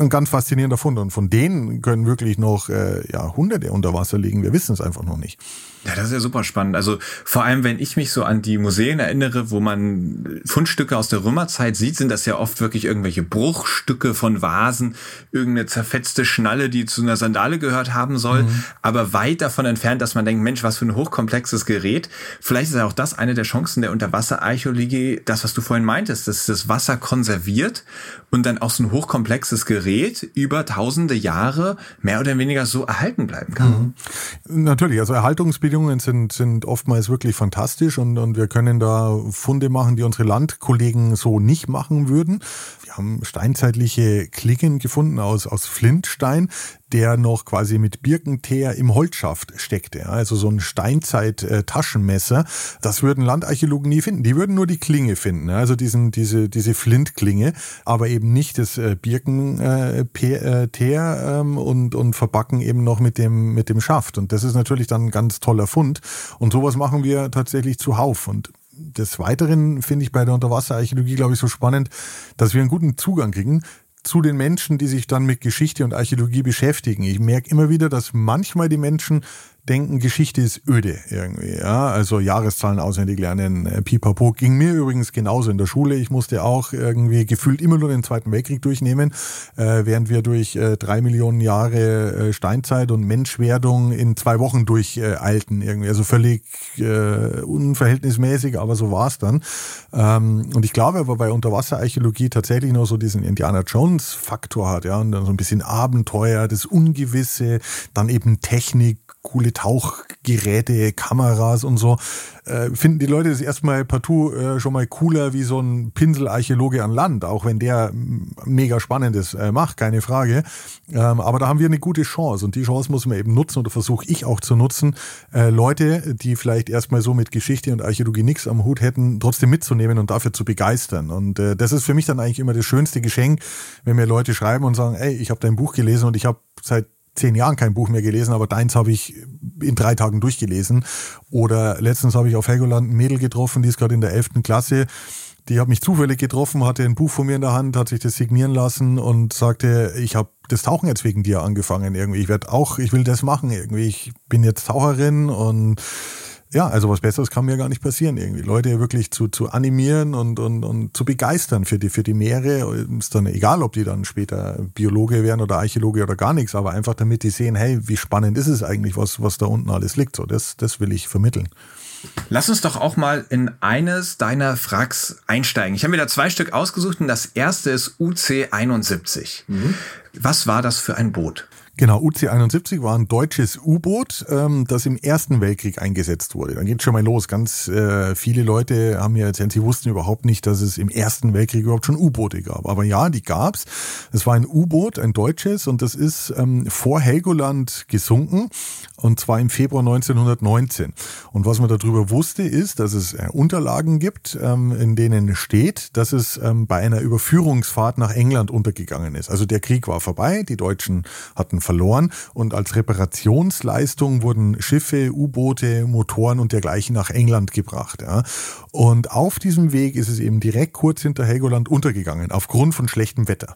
ein ganz faszinierender Fund. Und von denen können wirklich noch äh, ja, Hunderte unter Wasser liegen. Wir wissen es einfach noch nicht. Ja, das ist ja super spannend. Also vor allem, wenn ich mich so an die Museen erinnere, wo man Fundstücke aus der Römerzeit sieht, sind das ja oft wirklich irgendwelche Bruchstücke von Vasen, irgendeine zerfetzte Schnalle, die zu einer Sandale gehört haben soll, mhm. aber weit davon entfernt, dass man denkt, Mensch, was für ein hochkomplexes Gerät. Vielleicht ist ja auch das eine der Chancen der Unterwasserarchäologie, das, was du vorhin meintest, dass das Wasser konserviert und dann auch so ein hochkomplexes Gerät über tausende Jahre mehr oder weniger so erhalten bleiben kann. Mhm. Natürlich, also Erhaltungsbedingungen sind, sind oftmals wirklich fantastisch und, und wir können da Funde machen, die unsere Landkollegen so nicht machen würden. Wir haben steinzeitliche Klingen gefunden aus, aus Flintstein, der noch quasi mit Birkenteer im Holzschaft steckte. Also so ein Steinzeit-Taschenmesser. Das würden Landarchäologen nie finden. Die würden nur die Klinge finden. Also diesen, diese, diese Flintklinge, aber eben nicht das äh, Birkenteer ähm, und, und verbacken eben noch mit dem, mit dem Schaft. Und das ist natürlich dann ein ganz toller Fund. Und sowas machen wir tatsächlich zuhauf. Und des Weiteren finde ich bei der Unterwasserarchäologie, glaube ich, so spannend, dass wir einen guten Zugang kriegen zu den Menschen, die sich dann mit Geschichte und Archäologie beschäftigen. Ich merke immer wieder, dass manchmal die Menschen denken, Geschichte ist öde irgendwie. Ja? Also Jahreszahlen auswendig lernen, äh, pipapo. Ging mir übrigens genauso in der Schule. Ich musste auch irgendwie gefühlt immer nur den Zweiten Weltkrieg durchnehmen, äh, während wir durch äh, drei Millionen Jahre äh, Steinzeit und Menschwerdung in zwei Wochen durcheilten. Äh. Also völlig äh, unverhältnismäßig, aber so war's dann. Ähm, und ich glaube aber bei Unterwasserarchäologie tatsächlich noch so diesen Indiana Jones Faktor hat, ja, und dann so ein bisschen Abenteuer, das Ungewisse, dann eben Technik, coole Tauchgeräte, Kameras und so. Äh, finden die Leute das erstmal partout äh, schon mal cooler wie so ein Pinselarchäologe an Land, auch wenn der mega spannendes äh, macht, keine Frage. Ähm, aber da haben wir eine gute Chance und die Chance muss man eben nutzen oder versuche ich auch zu nutzen, äh, Leute, die vielleicht erstmal so mit Geschichte und Archäologie nichts am Hut hätten, trotzdem mitzunehmen und dafür zu begeistern. Und äh, das ist für mich dann eigentlich immer das schönste Geschenk, wenn mir Leute schreiben und sagen, ey, ich habe dein Buch gelesen und ich habe seit zehn Jahren kein Buch mehr gelesen, aber deins habe ich in drei Tagen durchgelesen. Oder letztens habe ich auf Helgoland ein Mädel getroffen, die ist gerade in der elften Klasse. Die hat mich zufällig getroffen, hatte ein Buch von mir in der Hand, hat sich das signieren lassen und sagte, ich habe das Tauchen jetzt wegen dir angefangen irgendwie. Ich werde auch, ich will das machen irgendwie. Ich bin jetzt Taucherin und ja, also was Besseres kann mir gar nicht passieren, irgendwie. Leute wirklich zu, zu animieren und, und, und zu begeistern für die, für die Meere. Ist dann egal, ob die dann später Biologe werden oder Archäologe oder gar nichts, aber einfach damit die sehen, hey, wie spannend ist es eigentlich, was, was da unten alles liegt. So, das, das will ich vermitteln. Lass uns doch auch mal in eines deiner Fracks einsteigen. Ich habe mir da zwei Stück ausgesucht und das erste ist UC71. Mhm. Was war das für ein Boot? Genau, UC-71 war ein deutsches U-Boot, ähm, das im Ersten Weltkrieg eingesetzt wurde. Dann geht schon mal los. Ganz äh, viele Leute haben mir erzählt, sie wussten überhaupt nicht, dass es im Ersten Weltkrieg überhaupt schon U-Boote gab. Aber ja, die gab's. Es war ein U-Boot, ein deutsches, und das ist ähm, vor Helgoland gesunken, und zwar im Februar 1919. Und was man darüber wusste, ist, dass es äh, Unterlagen gibt, ähm, in denen steht, dass es ähm, bei einer Überführungsfahrt nach England untergegangen ist. Also der Krieg war vorbei, die Deutschen hatten verloren und als Reparationsleistung wurden Schiffe, U-Boote, Motoren und dergleichen nach England gebracht. Ja. Und auf diesem Weg ist es eben direkt kurz hinter Helgoland untergegangen, aufgrund von schlechtem Wetter.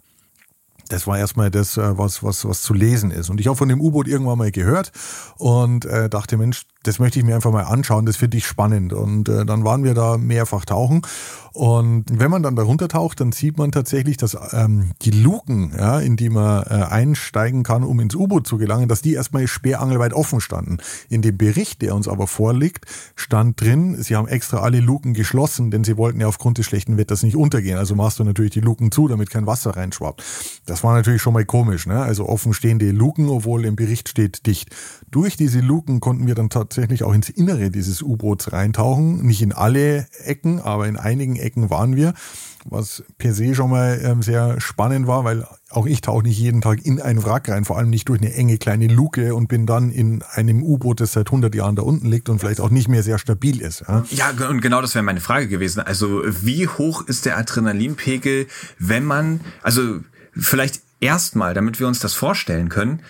Das war erstmal das, äh, was, was, was zu lesen ist. Und ich habe von dem U-Boot irgendwann mal gehört und äh, dachte, Mensch, das möchte ich mir einfach mal anschauen, das finde ich spannend. Und äh, dann waren wir da mehrfach tauchen und wenn man dann darunter taucht, dann sieht man tatsächlich, dass ähm, die Luken, ja, in die man äh, einsteigen kann, um ins U-Boot zu gelangen, dass die erstmal sperrangelweit offen standen. In dem Bericht, der uns aber vorliegt, stand drin, sie haben extra alle Luken geschlossen, denn sie wollten ja aufgrund des schlechten Wetters nicht untergehen. Also machst du natürlich die Luken zu, damit kein Wasser reinschwappt. Das war natürlich schon mal komisch, ne? Also offen stehende Luken, obwohl im Bericht steht dicht. Durch diese Luken konnten wir dann tatsächlich auch ins Innere dieses U-Boots reintauchen. Nicht in alle Ecken, aber in einigen Ecken waren wir, was per se schon mal ähm, sehr spannend war, weil auch ich tauche nicht jeden Tag in ein Wrack rein, vor allem nicht durch eine enge kleine Luke und bin dann in einem U-Boot, das seit 100 Jahren da unten liegt und vielleicht auch nicht mehr sehr stabil ist. Ja, ja und genau das wäre meine Frage gewesen. Also wie hoch ist der Adrenalinpegel, wenn man, also vielleicht erstmal, damit wir uns das vorstellen können,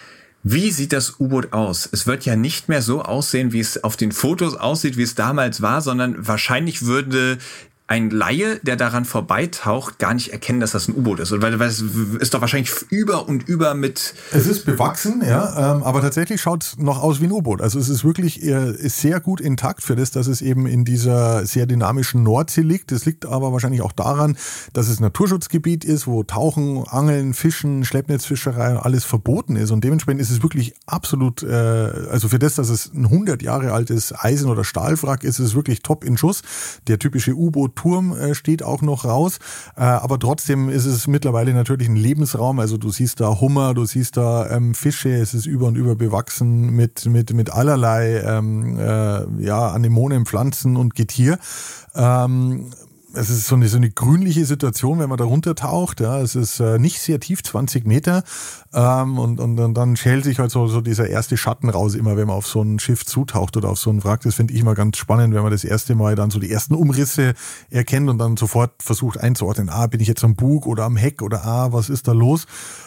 wie sieht das U-Boot aus? Es wird ja nicht mehr so aussehen, wie es auf den Fotos aussieht, wie es damals war, sondern wahrscheinlich würde ein Laie, der daran vorbeitaucht, gar nicht erkennen, dass das ein U-Boot ist. Weil, weil es ist doch wahrscheinlich über und über mit. Es ist bewachsen, ja, ähm, aber tatsächlich schaut es noch aus wie ein U-Boot. Also es ist wirklich äh, ist sehr gut intakt für das, dass es eben in dieser sehr dynamischen Nordsee liegt. Das liegt aber wahrscheinlich auch daran, dass es Naturschutzgebiet ist, wo Tauchen, Angeln, Fischen, Schleppnetzfischerei alles verboten ist. Und dementsprechend ist es wirklich absolut, äh, also für das, dass es ein 100 Jahre altes Eisen- oder Stahlwrack ist, ist es wirklich top in Schuss. Der typische U-Boot Turm äh, steht auch noch raus. Äh, aber trotzdem ist es mittlerweile natürlich ein Lebensraum. Also du siehst da Hummer, du siehst da ähm, Fische, es ist über und über bewachsen mit, mit, mit allerlei ähm, äh, ja, Anemonen, Pflanzen und Getier. Ähm, es ist so eine, so eine grünliche Situation, wenn man da runtertaucht. Ja, es ist äh, nicht sehr tief, 20 Meter. Ähm, und, und, und dann schält sich halt so, so dieser erste Schatten raus, immer wenn man auf so ein Schiff zutaucht oder auf so ein Wrack. Das finde ich immer ganz spannend, wenn man das erste Mal dann so die ersten Umrisse erkennt und dann sofort versucht einzuordnen, ah, bin ich jetzt am Bug oder am Heck oder ah, was ist da los?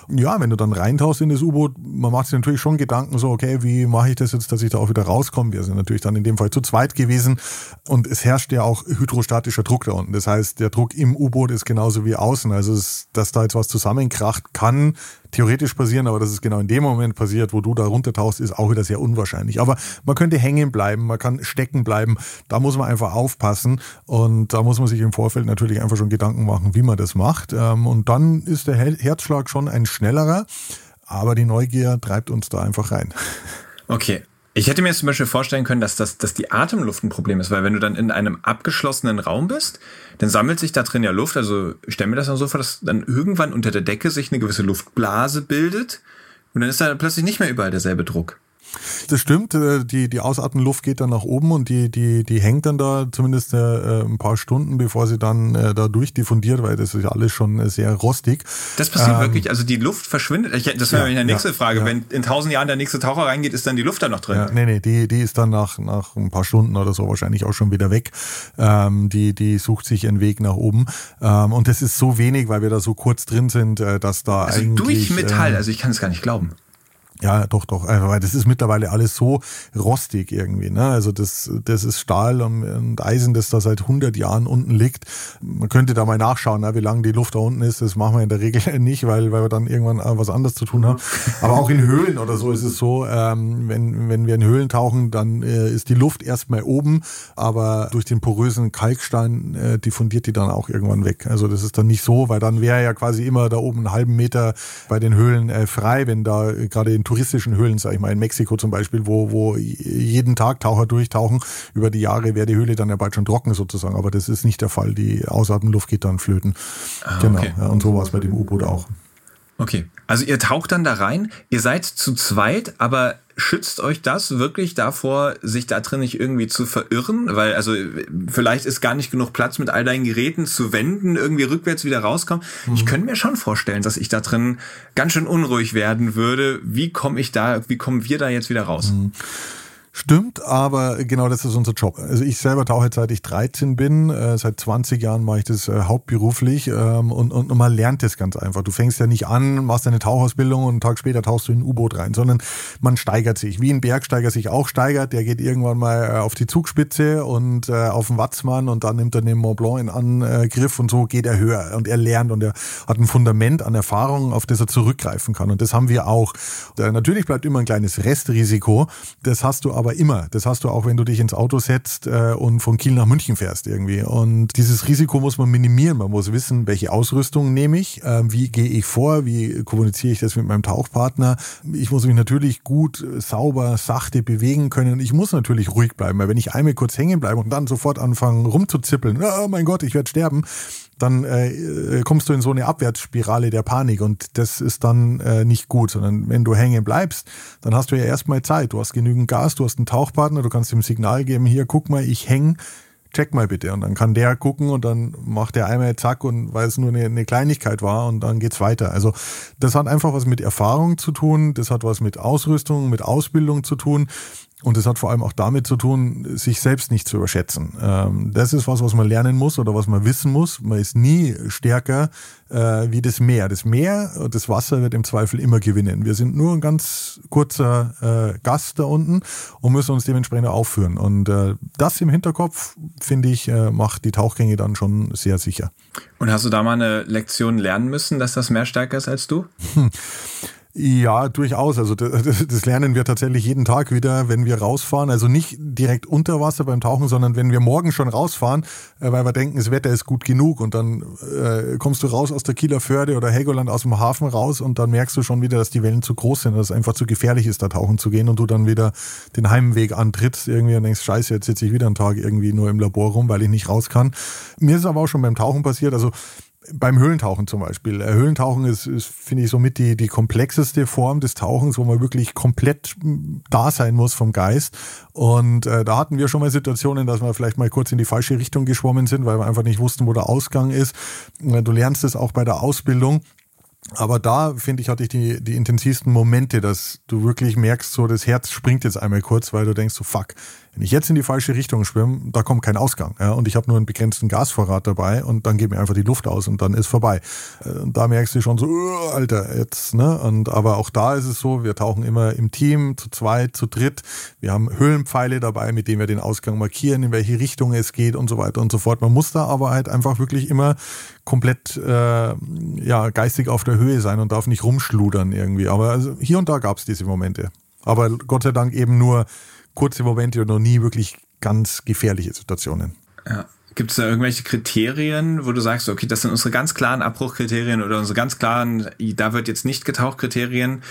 Ja, wenn du dann reintauchst in das U-Boot, man macht sich natürlich schon Gedanken so, okay, wie mache ich das jetzt, dass ich da auch wieder rauskomme? Wir sind natürlich dann in dem Fall zu zweit gewesen und es herrscht ja auch hydrostatischer Druck da unten Das heißt, der Druck im U-Boot ist genauso wie außen. Also, es, dass da jetzt was zusammenkracht, kann theoretisch passieren, aber dass es genau in dem Moment passiert, wo du da runtertauchst, ist auch wieder sehr unwahrscheinlich. Aber man könnte hängen bleiben, man kann stecken bleiben. Da muss man einfach aufpassen und da muss man sich im Vorfeld natürlich einfach schon Gedanken machen, wie man das macht. Ähm, und dann ist der Herzschlag schon ein schnellerer, aber die Neugier treibt uns da einfach rein. Okay, ich hätte mir jetzt zum Beispiel vorstellen können, dass, das, dass die Atemluft ein Problem ist, weil wenn du dann in einem abgeschlossenen Raum bist, dann sammelt sich da drin ja Luft. Also ich stelle mir das dann so vor, dass dann irgendwann unter der Decke sich eine gewisse Luftblase bildet und dann ist da plötzlich nicht mehr überall derselbe Druck. Das stimmt, äh, die, die Ausatmenluft geht dann nach oben und die, die, die hängt dann da zumindest äh, ein paar Stunden, bevor sie dann äh, da durchdiffundiert, weil das ist ja alles schon sehr rostig. Das passiert ähm, wirklich, also die Luft verschwindet. Ich, das wäre ja, eine nächste ja, Frage. Ja. Wenn in tausend Jahren der nächste Taucher reingeht, ist dann die Luft da noch drin? Ja, nee, nee, die, die ist dann nach, nach ein paar Stunden oder so wahrscheinlich auch schon wieder weg. Ähm, die, die sucht sich einen Weg nach oben. Ähm, und das ist so wenig, weil wir da so kurz drin sind, dass da also eigentlich... Durch Metall, äh, also ich kann es gar nicht glauben. Ja, doch, doch. Also, weil das ist mittlerweile alles so rostig irgendwie. Ne? Also das, das ist Stahl und Eisen, das da seit 100 Jahren unten liegt. Man könnte da mal nachschauen, ne, wie lange die Luft da unten ist. Das machen wir in der Regel nicht, weil, weil wir dann irgendwann was anderes zu tun haben. Aber auch in Höhlen oder so ist es so, ähm, wenn, wenn wir in Höhlen tauchen, dann äh, ist die Luft erstmal oben, aber durch den porösen Kalkstein äh, diffundiert die dann auch irgendwann weg. Also das ist dann nicht so, weil dann wäre ja quasi immer da oben einen halben Meter bei den Höhlen äh, frei, wenn da gerade in touristischen Höhlen, sag ich mal, in Mexiko zum Beispiel, wo, wo jeden Tag Taucher durchtauchen. Über die Jahre wäre die Höhle dann ja bald schon trocken sozusagen, aber das ist nicht der Fall. Die Ausatmenluft geht dann flöten. Ah, genau. Okay. Ja, und so war es bei dem U-Boot auch. Okay. Also ihr taucht dann da rein, ihr seid zu zweit, aber schützt euch das wirklich davor, sich da drin nicht irgendwie zu verirren? Weil, also, vielleicht ist gar nicht genug Platz mit all deinen Geräten zu wenden, irgendwie rückwärts wieder rauskommen. Mhm. Ich könnte mir schon vorstellen, dass ich da drin ganz schön unruhig werden würde. Wie komme ich da, wie kommen wir da jetzt wieder raus? Mhm. Stimmt, aber genau das ist unser Job. Also ich selber tauche seit ich 13 bin, äh, seit 20 Jahren mache ich das äh, hauptberuflich ähm, und, und, und man lernt das ganz einfach. Du fängst ja nicht an, machst deine Tauchausbildung und einen Tag später tauchst du in ein U-Boot rein, sondern man steigert sich. Wie ein Bergsteiger sich auch steigert, der geht irgendwann mal äh, auf die Zugspitze und äh, auf den Watzmann und dann nimmt er den Mont Blanc in Angriff und so geht er höher und er lernt und er hat ein Fundament an Erfahrungen, auf das er zurückgreifen kann und das haben wir auch. Äh, natürlich bleibt immer ein kleines Restrisiko, das hast du aber aber immer. Das hast du auch, wenn du dich ins Auto setzt äh, und von Kiel nach München fährst irgendwie. Und dieses Risiko muss man minimieren. Man muss wissen, welche Ausrüstung nehme ich, äh, wie gehe ich vor, wie kommuniziere ich das mit meinem Tauchpartner. Ich muss mich natürlich gut, sauber, sachte bewegen können. Ich muss natürlich ruhig bleiben, weil wenn ich einmal kurz hängen bleibe und dann sofort anfangen rumzuzippeln, oh mein Gott, ich werde sterben, dann äh, kommst du in so eine Abwärtsspirale der Panik und das ist dann äh, nicht gut, sondern wenn du hängen bleibst, dann hast du ja erstmal Zeit. Du hast genügend Gas, du hast einen Tauchpartner, du kannst ihm Signal geben, hier, guck mal, ich häng, check mal bitte. Und dann kann der gucken und dann macht der einmal zack und weil es nur eine, eine Kleinigkeit war und dann geht's weiter. Also das hat einfach was mit Erfahrung zu tun, das hat was mit Ausrüstung, mit Ausbildung zu tun. Und es hat vor allem auch damit zu tun, sich selbst nicht zu überschätzen. Ähm, das ist was, was man lernen muss oder was man wissen muss. Man ist nie stärker äh, wie das Meer. Das Meer, das Wasser wird im Zweifel immer gewinnen. Wir sind nur ein ganz kurzer äh, Gast da unten und müssen uns dementsprechend aufführen. Und äh, das im Hinterkopf, finde ich, macht die Tauchgänge dann schon sehr sicher. Und hast du da mal eine Lektion lernen müssen, dass das Meer stärker ist als du? Hm. Ja, durchaus. Also das lernen wir tatsächlich jeden Tag wieder, wenn wir rausfahren. Also nicht direkt unter Wasser beim Tauchen, sondern wenn wir morgen schon rausfahren, äh, weil wir denken, das Wetter ist gut genug und dann äh, kommst du raus aus der Kieler Förde oder Helgoland aus dem Hafen raus und dann merkst du schon wieder, dass die Wellen zu groß sind, dass es einfach zu gefährlich ist, da tauchen zu gehen und du dann wieder den Heimweg antrittst irgendwie und denkst, scheiße, jetzt sitze ich wieder einen Tag irgendwie nur im Labor rum, weil ich nicht raus kann. Mir ist aber auch schon beim Tauchen passiert. Also beim Höhlentauchen zum Beispiel. Äh, Höhlentauchen ist, ist finde ich, somit die, die komplexeste Form des Tauchens, wo man wirklich komplett hm, da sein muss vom Geist. Und äh, da hatten wir schon mal Situationen, dass wir vielleicht mal kurz in die falsche Richtung geschwommen sind, weil wir einfach nicht wussten, wo der Ausgang ist. Äh, du lernst es auch bei der Ausbildung. Aber da, finde ich, hatte ich die, die intensivsten Momente, dass du wirklich merkst, so das Herz springt jetzt einmal kurz, weil du denkst so, fuck, Wenn ich jetzt in die falsche Richtung schwimme, da kommt kein Ausgang. Ja, und ich habe nur einen begrenzten Gasvorrat dabei und dann geht mir einfach die Luft aus und dann ist vorbei. Äh, und da merkst du schon so, Alter, jetzt, ne? Und aber auch da ist es so, wir tauchen immer im Team, zu zweit, zu dritt. Wir haben Höhlenpfeile dabei, mit denen wir den Ausgang markieren, in welche Richtung es geht und so weiter und so fort. Man muss da aber halt einfach wirklich immer komplett äh, ja, geistig auf der Höhe sein und darf nicht rumschludern irgendwie. Aber also hier und da gab es diese Momente. Aber Gott sei Dank eben nur kurze Momente und noch nie wirklich ganz gefährliche Situationen. Ja. Gibt es da irgendwelche Kriterien, wo du sagst, okay, das sind unsere ganz klaren Abbruchkriterien oder unsere ganz klaren, da wird jetzt nicht getaucht Kriterien,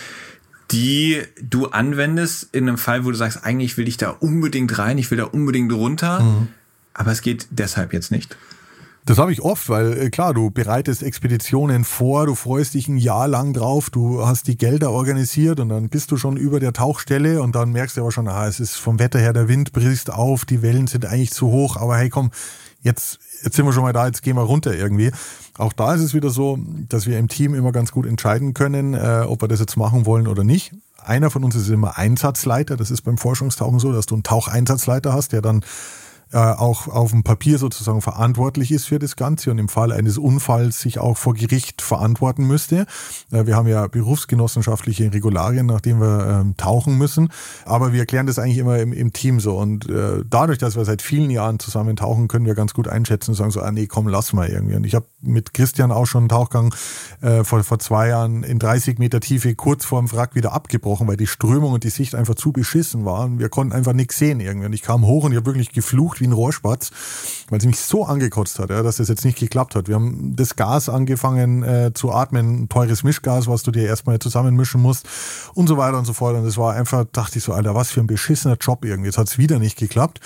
die du anwendest in einem Fall, wo du sagst, eigentlich will ich da unbedingt rein, ich will da unbedingt runter, mhm. aber es geht deshalb jetzt nicht? Das habe ich oft, weil äh, klar, du bereitest Expeditionen vor, du freust dich ein Jahr lang drauf, du hast die Gelder organisiert und dann bist du schon über der Tauchstelle und dann merkst du aber schon, ah, es ist vom Wetter her, der Wind bricht auf, die Wellen sind eigentlich zu hoch, aber hey komm, jetzt, jetzt sind wir schon mal da, jetzt gehen wir runter irgendwie. Auch da ist es wieder so, dass wir im Team immer ganz gut entscheiden können, äh, ob wir das jetzt machen wollen oder nicht. Einer von uns ist immer Einsatzleiter, das ist beim Forschungstauchen so, dass du einen Taucheinsatzleiter hast, der dann äh, auch auf dem Papier sozusagen verantwortlich ist für das Ganze und im Fall eines Unfalls sich auch vor Gericht verantworten müsste. Äh, wir haben ja berufsgenossenschaftliche Regularien, nach denen wir ähm, tauchen müssen, aber wir erklären das eigentlich immer im, im Team so und äh, dadurch, dass wir seit vielen Jahren zusammen tauchen, können wir ganz gut einschätzen und sagen so, ah nee, komm, lass mal irgendwie. Und ich habe mit Christian auch schon einen Tauchgang vor, vor zwei Jahren in 30 Meter Tiefe kurz vor dem Wrack wieder abgebrochen, weil die Strömung und die Sicht einfach zu beschissen waren. Wir konnten einfach nichts sehen irgendwie. Und ich kam hoch und ich habe wirklich geflucht geguckt wie ein Rohrspatz, weil sie mich so angekotzt hat, ja, dass das jetzt nicht geklappt hat. Wir haben das Gas angefangen äh, zu atmen, teures Mischgas, was du dir erstmal zusammenmischen musst und so weiter und so fort. Und das war einfach, dachte ich so, Alter, was für ein beschissener Job irgendwie. Jetzt hat es wieder nicht geklappt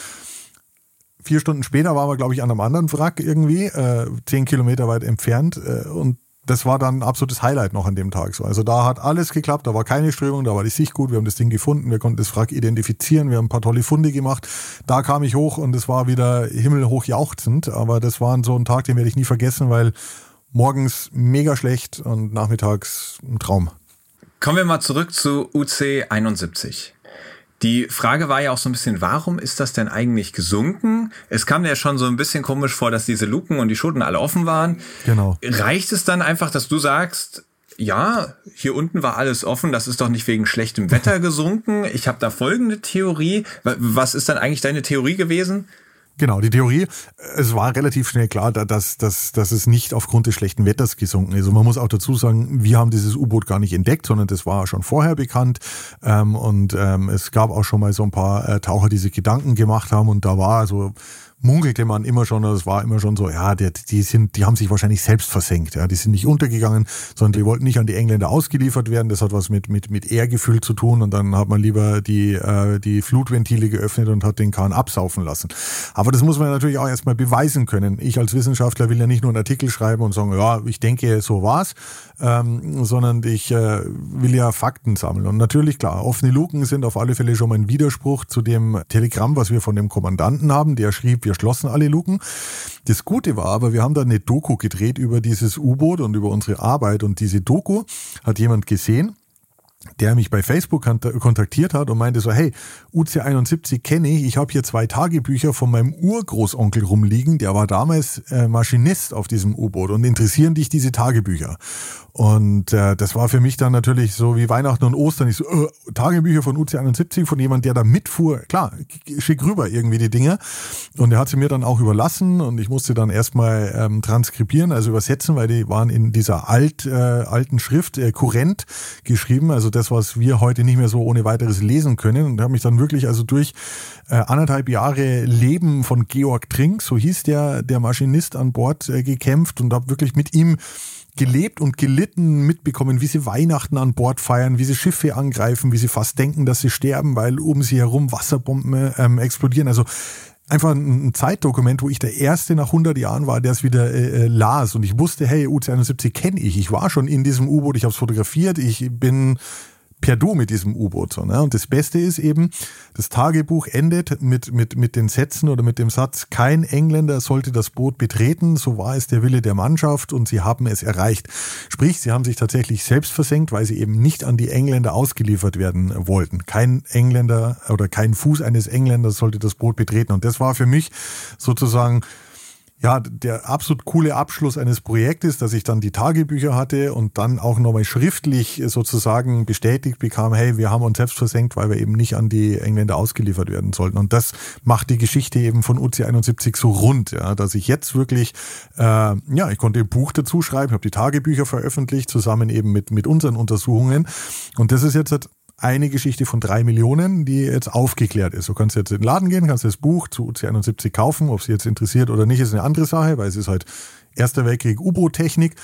vier Stunden später waren wir, glaube ich, an einem anderen Wrack irgendwie, äh, zehn Kilometer weit entfernt. Äh, und das war dann ein absolutes Highlight noch an dem Tag. So. Also da hat alles geklappt, da war keine Strömung, da war die Sicht gut, wir haben das Ding gefunden, wir konnten das Wrack identifizieren, wir haben ein paar tolle Funde gemacht. Da kam ich hoch und es war wieder himmelhoch jauchzend, aber das war so ein Tag, den werde ich nie vergessen, weil morgens mega schlecht und nachmittags ein Traum. Kommen wir mal zurück zu UC 71. Die Frage war ja auch so ein bisschen, warum ist das denn eigentlich gesunken? Es kam ja schon so ein bisschen komisch vor, dass diese Luken und die Schoten alle offen waren. Genau. Reicht es dann einfach, dass du sagst, ja, hier unten war alles offen, das ist doch nicht wegen schlechtem Wetter gesunken. Ich habe da folgende Theorie. Was ist dann eigentlich deine Theorie gewesen? Genau, die Theorie, es war relativ schnell klar, dass, dass, dass es nicht aufgrund des schlechten Wetters gesunken ist. Und man muss auch dazu sagen, wir haben dieses U-Boot gar nicht entdeckt, sondern das war schon vorher bekannt. Ähm, und ähm, es gab auch schon mal so ein paar äh, Taucher, die sich Gedanken gemacht haben. Und da war so munkelte man immer schon, das war immer schon so, ja, die, die sind, die haben sich wahrscheinlich selbst versenkt, ja, die sind nicht untergegangen, sondern die wollten nicht an die Engländer ausgeliefert werden. Das hat was mit mit mit Ehrgefühl zu tun und dann hat man lieber die äh, die Flutventile geöffnet und hat den Kahn absaufen lassen. Aber das muss man natürlich auch erstmal beweisen können. Ich als Wissenschaftler will ja nicht nur einen Artikel schreiben und sagen, ja, ich denke, so war's, ähm, sondern ich äh, will ja Fakten sammeln. Und natürlich klar, offene Luken sind auf alle Fälle schon mal ein Widerspruch zu dem Telegramm, was wir von dem Kommandanten haben. Der schrieb, wir schlossen alle Luken. Das Gute war aber, wir haben da eine Doku gedreht über dieses U-Boot und über unsere Arbeit und diese Doku hat jemand gesehen der mich bei Facebook kontaktiert hat und meinte so, hey, UC71 kenne ich, ich habe hier zwei Tagebücher von meinem Urgroßonkel rumliegen, der war damals äh, Maschinist auf diesem U-Boot und interessieren dich diese Tagebücher? Und äh, das war für mich dann natürlich so wie Weihnachten und Ostern. Ich so, äh, Tagebücher von UC71 von jemand, der da mitfuhr. Klar, schick rüber irgendwie die Dinge. Und er hat sie mir dann auch überlassen und ich musste dann erstmal ähm, transkribieren, also übersetzen, weil die waren in dieser alt, äh, alten Schrift äh, kurrent geschrieben. Also das, was wir heute nicht mehr so ohne weiteres lesen können. Und habe mich dann wirklich also durch äh, anderthalb Jahre Leben von Georg Trink, so hieß der, der Maschinist an Bord, äh, gekämpft und habe wirklich mit ihm gelebt und gelitten mitbekommen, wie sie Weihnachten an Bord feiern, wie sie Schiffe angreifen, wie sie fast denken, dass sie sterben, weil um sie herum Wasserbomben ähm, explodieren. Also einfach ein Zeitdokument, wo ich der Erste nach 100 Jahren war, der es wieder äh, äh, las. Und ich wusste, hey, UC-71 kenne ich. Ich war schon in diesem U-Boot, ich habe es fotografiert, ich bin per Du mit diesem U-Boot. So, ne? Und das Beste ist eben, das Tagebuch endet mit, mit, mit den Sätzen oder mit dem Satz, kein Engländer sollte das Boot betreten, so war es der Wille der Mannschaft und sie haben es erreicht. Sprich, sie haben sich tatsächlich selbst versenkt, weil sie eben nicht an die Engländer ausgeliefert werden wollten. Kein Engländer oder kein Fuß eines Engländers sollte das Boot betreten. Und das war für mich sozusagen ja, der absolut coole Abschluss eines Projektes, dass ich dann die Tagebücher hatte und dann auch nochmal schriftlich sozusagen bestätigt bekam, hey, wir haben uns selbst versenkt, weil wir eben nicht an die Engländer ausgeliefert werden sollten. Und das macht die Geschichte eben von UC71 so rund, ja, dass ich jetzt wirklich, äh, ja, ich konnte ein Buch dazu schreiben, habe die Tagebücher veröffentlicht, zusammen eben mit, mit unseren Untersuchungen. Und das ist jetzt eine Geschichte von drei Millionen, die jetzt aufgeklärt ist. Du kannst jetzt in den Laden gehen, kannst das Buch zu UC71 kaufen, ob sie jetzt interessiert oder nicht, ist eine andere Sache, weil es ist halt Erster Weltkrieg U-Boot-Technik.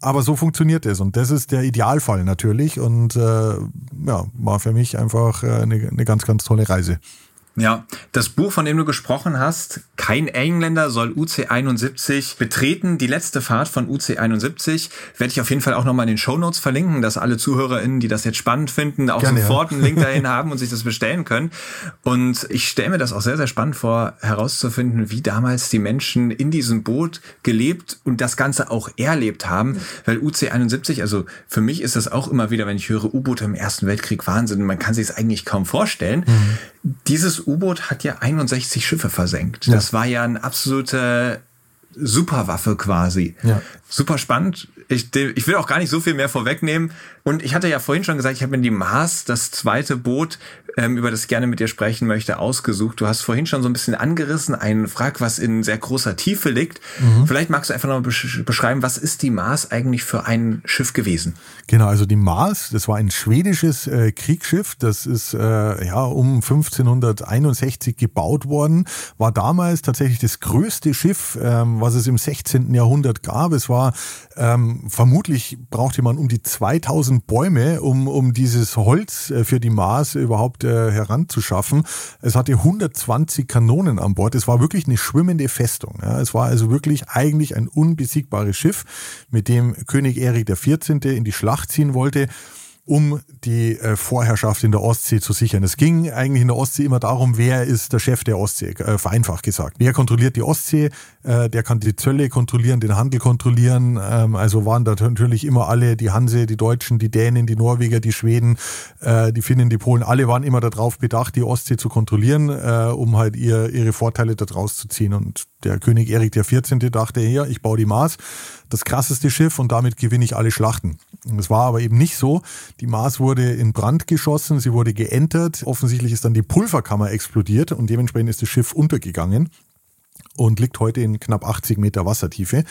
Aber so funktioniert es und das ist der Idealfall natürlich und äh, ja, war für mich einfach äh, eine, eine ganz, ganz tolle Reise. Ja, das Buch, von dem du gesprochen hast, Kein Engländer soll UC71 betreten. Die letzte Fahrt von UC71 werde ich auf jeden Fall auch nochmal in den Show Notes verlinken, dass alle ZuhörerInnen, die das jetzt spannend finden, auch Gerne, sofort ja. einen Link dahin haben und sich das bestellen können. Und ich stelle mir das auch sehr, sehr spannend vor, herauszufinden, wie damals die Menschen in diesem Boot gelebt und das Ganze auch erlebt haben. Weil UC71, also für mich ist das auch immer wieder, wenn ich höre U-Boote im Ersten Weltkrieg Wahnsinn, man kann sich es eigentlich kaum vorstellen. Mhm dieses U-Boot hat ja 61 Schiffe versenkt. Ja. Das war ja eine absolute Superwaffe quasi. Ja. Super spannend. Ich, ich will auch gar nicht so viel mehr vorwegnehmen. Und ich hatte ja vorhin schon gesagt, ich habe mir die Mars, das zweite Boot, ähm, über das ich gerne mit dir sprechen möchte, ausgesucht. Du hast vorhin schon so ein bisschen angerissen, ein Frag, was in sehr großer Tiefe liegt. Mhm. Vielleicht magst du einfach noch beschreiben, was ist die Mars eigentlich für ein Schiff gewesen? Genau, also die Mars, das war ein schwedisches äh, Kriegsschiff, das ist äh, ja um 1561 gebaut worden, war damals tatsächlich das größte Schiff, ähm, was es im 16. Jahrhundert gab. Es war ähm, vermutlich brauchte man um die 2000 Bäume, um, um dieses Holz äh, für die Mars überhaupt äh, heranzuschaffen. Es hatte 120 Kanonen an Bord. Es war wirklich eine schwimmende Festung. Ja. Es war also wirklich eigentlich ein unbesiegbares Schiff, mit dem König Erik XIV. in die Schlacht ziehen wollte um die äh, Vorherrschaft in der Ostsee zu sichern. Es ging eigentlich in der Ostsee immer darum, wer ist der Chef der Ostsee, äh, vereinfacht gesagt. Wer kontrolliert die Ostsee, äh, der kann die Zölle kontrollieren, den Handel kontrollieren. Ähm, also waren da natürlich immer alle, die Hanse, die Deutschen, die Dänen, die Norweger, die Schweden, äh, die Finnen, die Polen, alle waren immer darauf bedacht, die Ostsee zu kontrollieren, äh, um halt ihr, ihre Vorteile daraus zu ziehen. Und der König Erik XIV. dachte, ja, ich baue die Mars, das krasseste Schiff und damit gewinne ich alle Schlachten. Es war aber eben nicht so. Die Mars wurde in Brand geschossen, sie wurde geentert. Offensichtlich ist dann die Pulverkammer explodiert und dementsprechend ist das Schiff untergegangen und liegt heute in knapp 80 Meter Wassertiefe.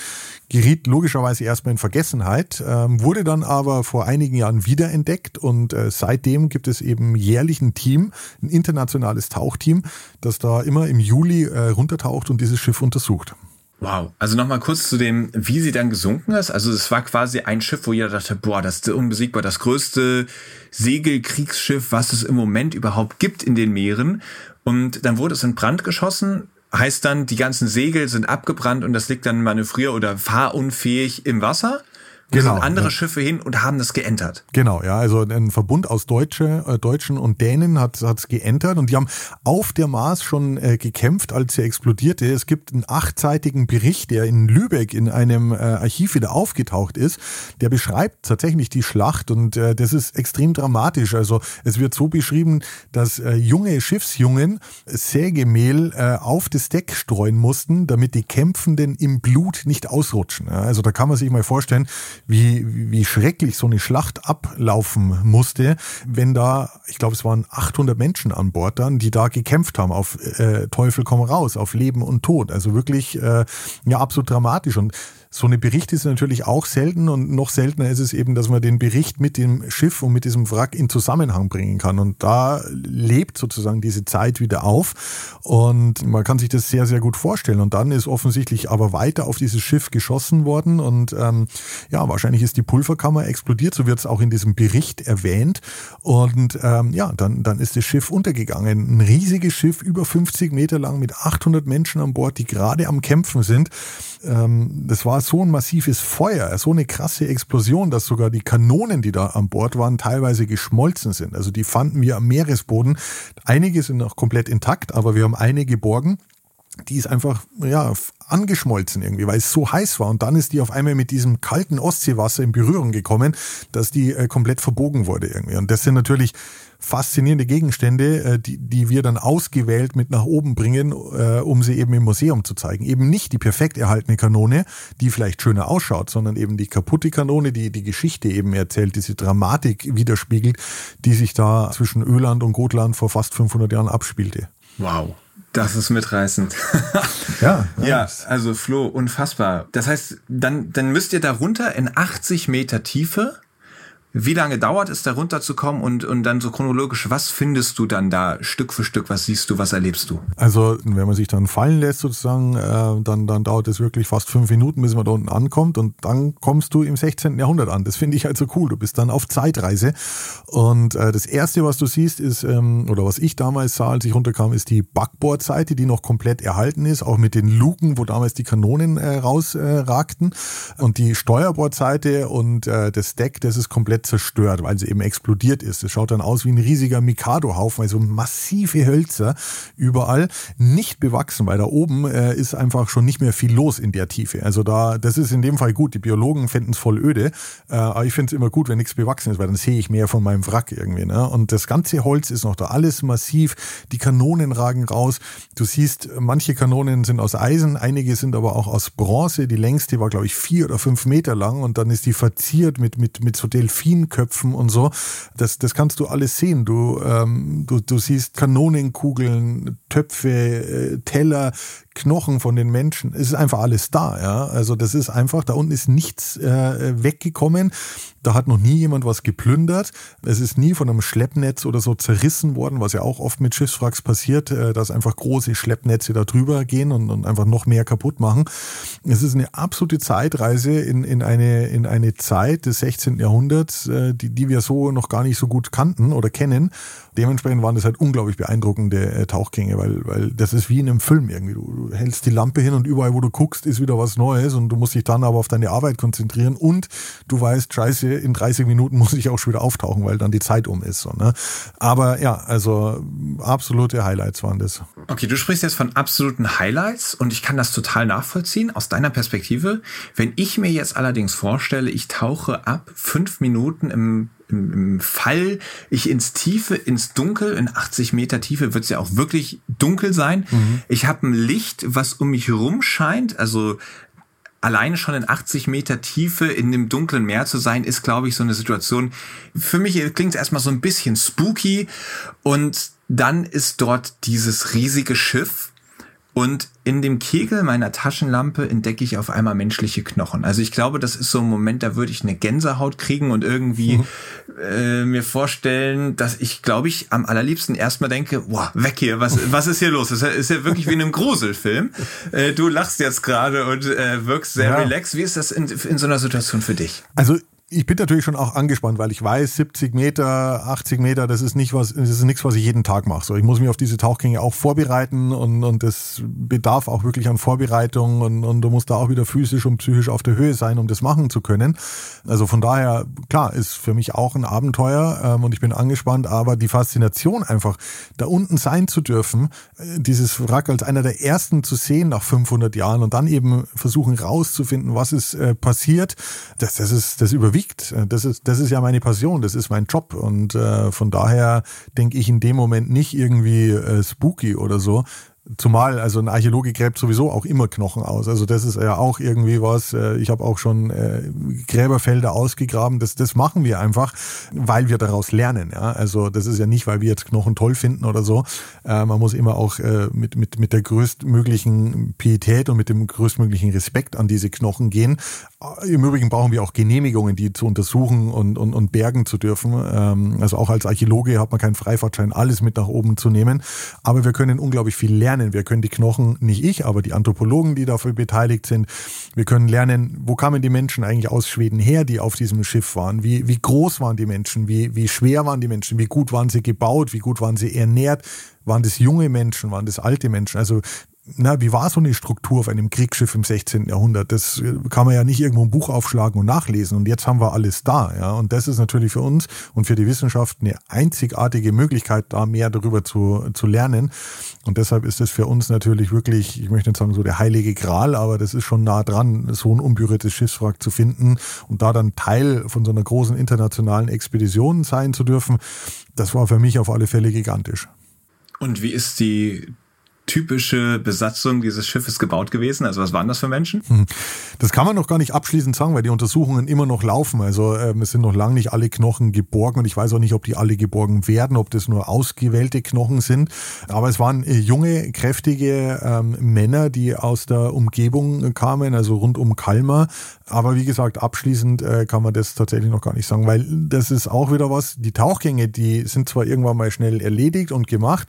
Geriet logischerweise erstmal in Vergessenheit, ähm, wurde dann aber vor einigen Jahren wiederentdeckt und äh, seitdem gibt es eben jährlich ein Team, ein internationales Tauchteam, das da immer im Juli äh, runtertaucht und dieses Schiff untersucht. Wow. Also nochmal kurz zu dem, wie sie dann gesunken ist. Also es war quasi ein Schiff, wo jeder dachte, boah, das ist unbesiegbar, das größte Segelkriegsschiff, was es im Moment überhaupt gibt in den Meeren. Und dann wurde es in Brand geschossen. Heißt dann, die ganzen Segel sind abgebrannt und das liegt dann manövrier- oder fahrunfähig im Wasser. Genau, sind andere ja. Schiffe hin und haben das geentert. Genau, ja, also ein Verbund aus Deutsche, äh, Deutschen und Dänen hat es geentert und die haben auf der Mars schon äh, gekämpft, als sie explodierte. Es gibt einen achtseitigen Bericht, der in Lübeck in einem äh, Archiv wieder aufgetaucht ist, der beschreibt tatsächlich die Schlacht und äh, das ist extrem dramatisch. Also es wird so beschrieben, dass äh, junge Schiffsjungen Sägemehl äh, auf das Deck streuen mussten, damit die Kämpfenden im Blut nicht ausrutschen. Ja, also da kann man sich mal vorstellen, wie, wie schrecklich so eine Schlacht ablaufen musste, wenn da, ich glaube, es waren 800 Menschen an Bord dann, die da gekämpft haben auf äh, Teufel komm raus, auf Leben und Tod. Also wirklich äh, ja absolut dramatisch und so eine Bericht ist natürlich auch selten und noch seltener ist es eben, dass man den Bericht mit dem Schiff und mit diesem Wrack in Zusammenhang bringen kann. Und da lebt sozusagen diese Zeit wieder auf und man kann sich das sehr, sehr gut vorstellen. Und dann ist offensichtlich aber weiter auf dieses Schiff geschossen worden und ähm, ja, wahrscheinlich ist die Pulverkammer explodiert, so wird es auch in diesem Bericht erwähnt. Und ähm, ja, dann, dann ist das Schiff untergegangen. Ein riesiges Schiff, über 50 Meter lang mit 800 Menschen an Bord, die gerade am Kämpfen sind. Ähm, das war so ein massives Feuer, so eine krasse Explosion, dass sogar die Kanonen, die da an Bord waren, teilweise geschmolzen sind. Also die fanden wir am Meeresboden. Einige sind noch komplett intakt, aber wir haben eine geborgen die ist einfach ja angeschmolzen irgendwie, weil es so heiß war und dann ist die auf einmal mit diesem kalten Ostseewasser in Berührung gekommen, dass die äh, komplett verbogen wurde irgendwie und das sind natürlich faszinierende Gegenstände, äh, die, die wir dann ausgewählt mit nach oben bringen, äh, um sie eben im Museum zu zeigen. Eben nicht die perfekt erhaltene Kanone, die vielleicht schöner ausschaut, sondern eben die kaputte Kanone, die die Geschichte eben erzählt, diese Dramatik widerspiegelt, die sich da zwischen Öland und Gotland vor fast 500 Jahren abspielte. Wow. Das ist mitreißend. ja, ja. Ja, also Flo, unfassbar. Das heißt, dann, dann müsst ihr da runter in 80 Meter Tiefe wie lange dauert es, da runterzukommen und, und dann so chronologisch, was findest du dann da Stück für Stück? Was siehst du, was erlebst du? Also, wenn man sich dann fallen lässt sozusagen, äh, dann, dann dauert es wirklich fast fünf Minuten, bis man da unten ankommt und dann kommst du im 16. Jahrhundert an. Das finde ich halt so cool. Du bist dann auf Zeitreise und äh, das erste, was du siehst, ist, ähm, oder was ich damals sah, als ich runterkam, ist die Backbordseite, die noch komplett erhalten ist, auch mit den Luken, wo damals die Kanonen äh, rausragten und die Steuerbordseite und äh, das Deck, das ist komplett zerstört, weil sie eben explodiert ist. Es schaut dann aus wie ein riesiger Mikado-Haufen, also massive Hölzer überall, nicht bewachsen, weil da oben äh, ist einfach schon nicht mehr viel los in der Tiefe. Also da, das ist in dem Fall gut. Die Biologen fänden es voll öde, äh, aber ich finde es immer gut, wenn nichts bewachsen ist, weil dann sehe ich mehr von meinem Wrack irgendwie. Ne? Und das ganze Holz ist noch da, alles massiv, die Kanonen ragen raus. Du siehst, manche Kanonen sind aus Eisen, einige sind aber auch aus Bronze. Die längste war, glaube ich, vier oder fünf Meter lang und dann ist die verziert mit, mit, mit so Delfin Delfinköpfen und so. Das, das kannst du alles sehen. Du, ähm, du, du siehst Kanonenkugeln, Töpfe, äh, Teller, Knochen von den Menschen. Es ist einfach alles da. Ja? Also das ist einfach, da unten ist nichts äh, weggekommen. Da hat noch nie jemand was geplündert. Es ist nie von einem Schleppnetz oder so zerrissen worden, was ja auch oft mit Schiffswracks passiert, äh, dass einfach große Schleppnetze da drüber gehen und, und einfach noch mehr kaputt machen. Es ist eine absolute Zeitreise in, in, eine, in eine Zeit des 16. Jahrhunderts, äh, die, die wir so noch gar nicht so gut kannten oder kennen. Dementsprechend waren das halt unglaublich beeindruckende äh, Tauchgänge, weil, weil das ist wie in einem Film irgendwie. Du, du hältst die Lampe hin und überall, wo du guckst, ist wieder was Neues und du musst dich dann aber auf deine Arbeit konzentrieren und du weißt, scheiße, in 30 Minuten muss ich auch schon wieder auftauchen, weil dann die Zeit um ist. So, ne? Aber ja, also absolute Highlights waren das. Okay, du sprichst jetzt von absoluten Highlights und ich kann das total nachvollziehen aus deiner Perspektive. Wenn ich mir jetzt allerdings vorstelle, ich tauche ab fünf Minuten im im, im Fall ich ins Tiefe, ins Dunkel, in 80 Meter Tiefe wird es ja auch wirklich dunkel sein. Mhm. Ich habe ein Licht, was um mich herum scheint, also alleine schon in 80 Meter Tiefe in dem dunklen Meer zu sein, ist, glaube ich, so eine Situation. Für mich klingt es erstmal so ein bisschen spooky und dann ist dort dieses riesige Schiff und in dem Kegel meiner Taschenlampe entdecke ich auf einmal menschliche Knochen. Also ich glaube, das ist so ein Moment, da würde ich eine Gänsehaut kriegen und irgendwie mhm. äh, mir vorstellen, dass ich, glaube ich, am allerliebsten erstmal denke, wow, weg hier, was, was ist hier los? Das ist ja wirklich wie in einem Gruselfilm. Äh, du lachst jetzt gerade und äh, wirkst sehr ja. relaxed. Wie ist das in, in so einer Situation für dich? Also ich bin natürlich schon auch angespannt, weil ich weiß, 70 Meter, 80 Meter, das ist nicht was, das ist nichts, was ich jeden Tag mache. So, ich muss mich auf diese Tauchgänge auch vorbereiten und, und das bedarf auch wirklich an Vorbereitung und, und du musst da auch wieder physisch und psychisch auf der Höhe sein, um das machen zu können. Also von daher, klar, ist für mich auch ein Abenteuer ähm, und ich bin angespannt, aber die Faszination einfach, da unten sein zu dürfen, äh, dieses Wrack als einer der ersten zu sehen nach 500 Jahren und dann eben versuchen rauszufinden, was ist äh, passiert, das, das ist, das überwiegt liegt. Das ist, das ist ja meine Passion, das ist mein Job. Und äh, von daher denke ich in dem Moment nicht irgendwie äh, spooky oder so, Zumal, also ein Archäologe gräbt sowieso auch immer Knochen aus. Also das ist ja auch irgendwie was, äh, ich habe auch schon äh, Gräberfelder ausgegraben. Das, das machen wir einfach, weil wir daraus lernen. Ja? Also das ist ja nicht, weil wir jetzt Knochen toll finden oder so. Äh, man muss immer auch mit, mit, mit der größtmöglichen Pietät und mit dem größtmöglichen Respekt an diese Knochen gehen. Im Übrigen brauchen wir auch Genehmigungen, die zu untersuchen und, und, und bergen zu dürfen. Ähm, also auch als Archäologe hat man keinen Freifahrtschein, alles mit nach oben zu nehmen. Aber wir können unglaublich viel lernen lernen. Wir können die Knochen, nicht ich, aber die Anthropologen, die dafür beteiligt sind, wir können lernen, wo kamen die Menschen eigentlich aus Schweden her, die auf diesem Schiff waren? Wie, wie groß waren die Menschen? Wie, wie schwer waren die Menschen? Wie gut waren sie gebaut? Wie gut waren sie ernährt? Waren das junge Menschen? Waren das alte Menschen? Also na, wie war so eine Struktur auf einem Kriegsschiff im 16. Jahrhundert? Das äh, kann man ja nicht irgendwo ein Buch aufschlagen und nachlesen. Und jetzt haben wir alles da, ja. Und das ist natürlich für uns und für die Wissenschaft eine einzigartige Möglichkeit, da mehr darüber zu, zu lernen. Und deshalb ist es für uns natürlich wirklich, ich möchte nicht sagen so der heilige Gral, aber das ist schon nah dran, so ein unberührtes Schiffswrack zu finden und da dann Teil von so einer großen internationalen Expedition sein zu dürfen. Das war für mich auf alle Fälle gigantisch. Und wie ist die typische Besatzung dieses Schiffes gebaut gewesen? Also was waren das für Menschen? Hm. Das kann man noch gar nicht abschließend sagen, weil die Untersuchungen immer noch laufen. Also ähm, es sind noch lange nicht alle Knochen geborgen und ich weiß auch nicht, ob die alle geborgen werden, ob das nur ausgewählte Knochen sind. Aber es waren äh, junge, kräftige ähm, Männer, die aus der Umgebung kamen, also rund um Kalmar. Aber wie gesagt, abschließend äh, kann man das tatsächlich noch gar nicht sagen, weil das ist auch wieder was. Die Tauchgänge, die sind zwar irgendwann mal schnell erledigt und gemacht,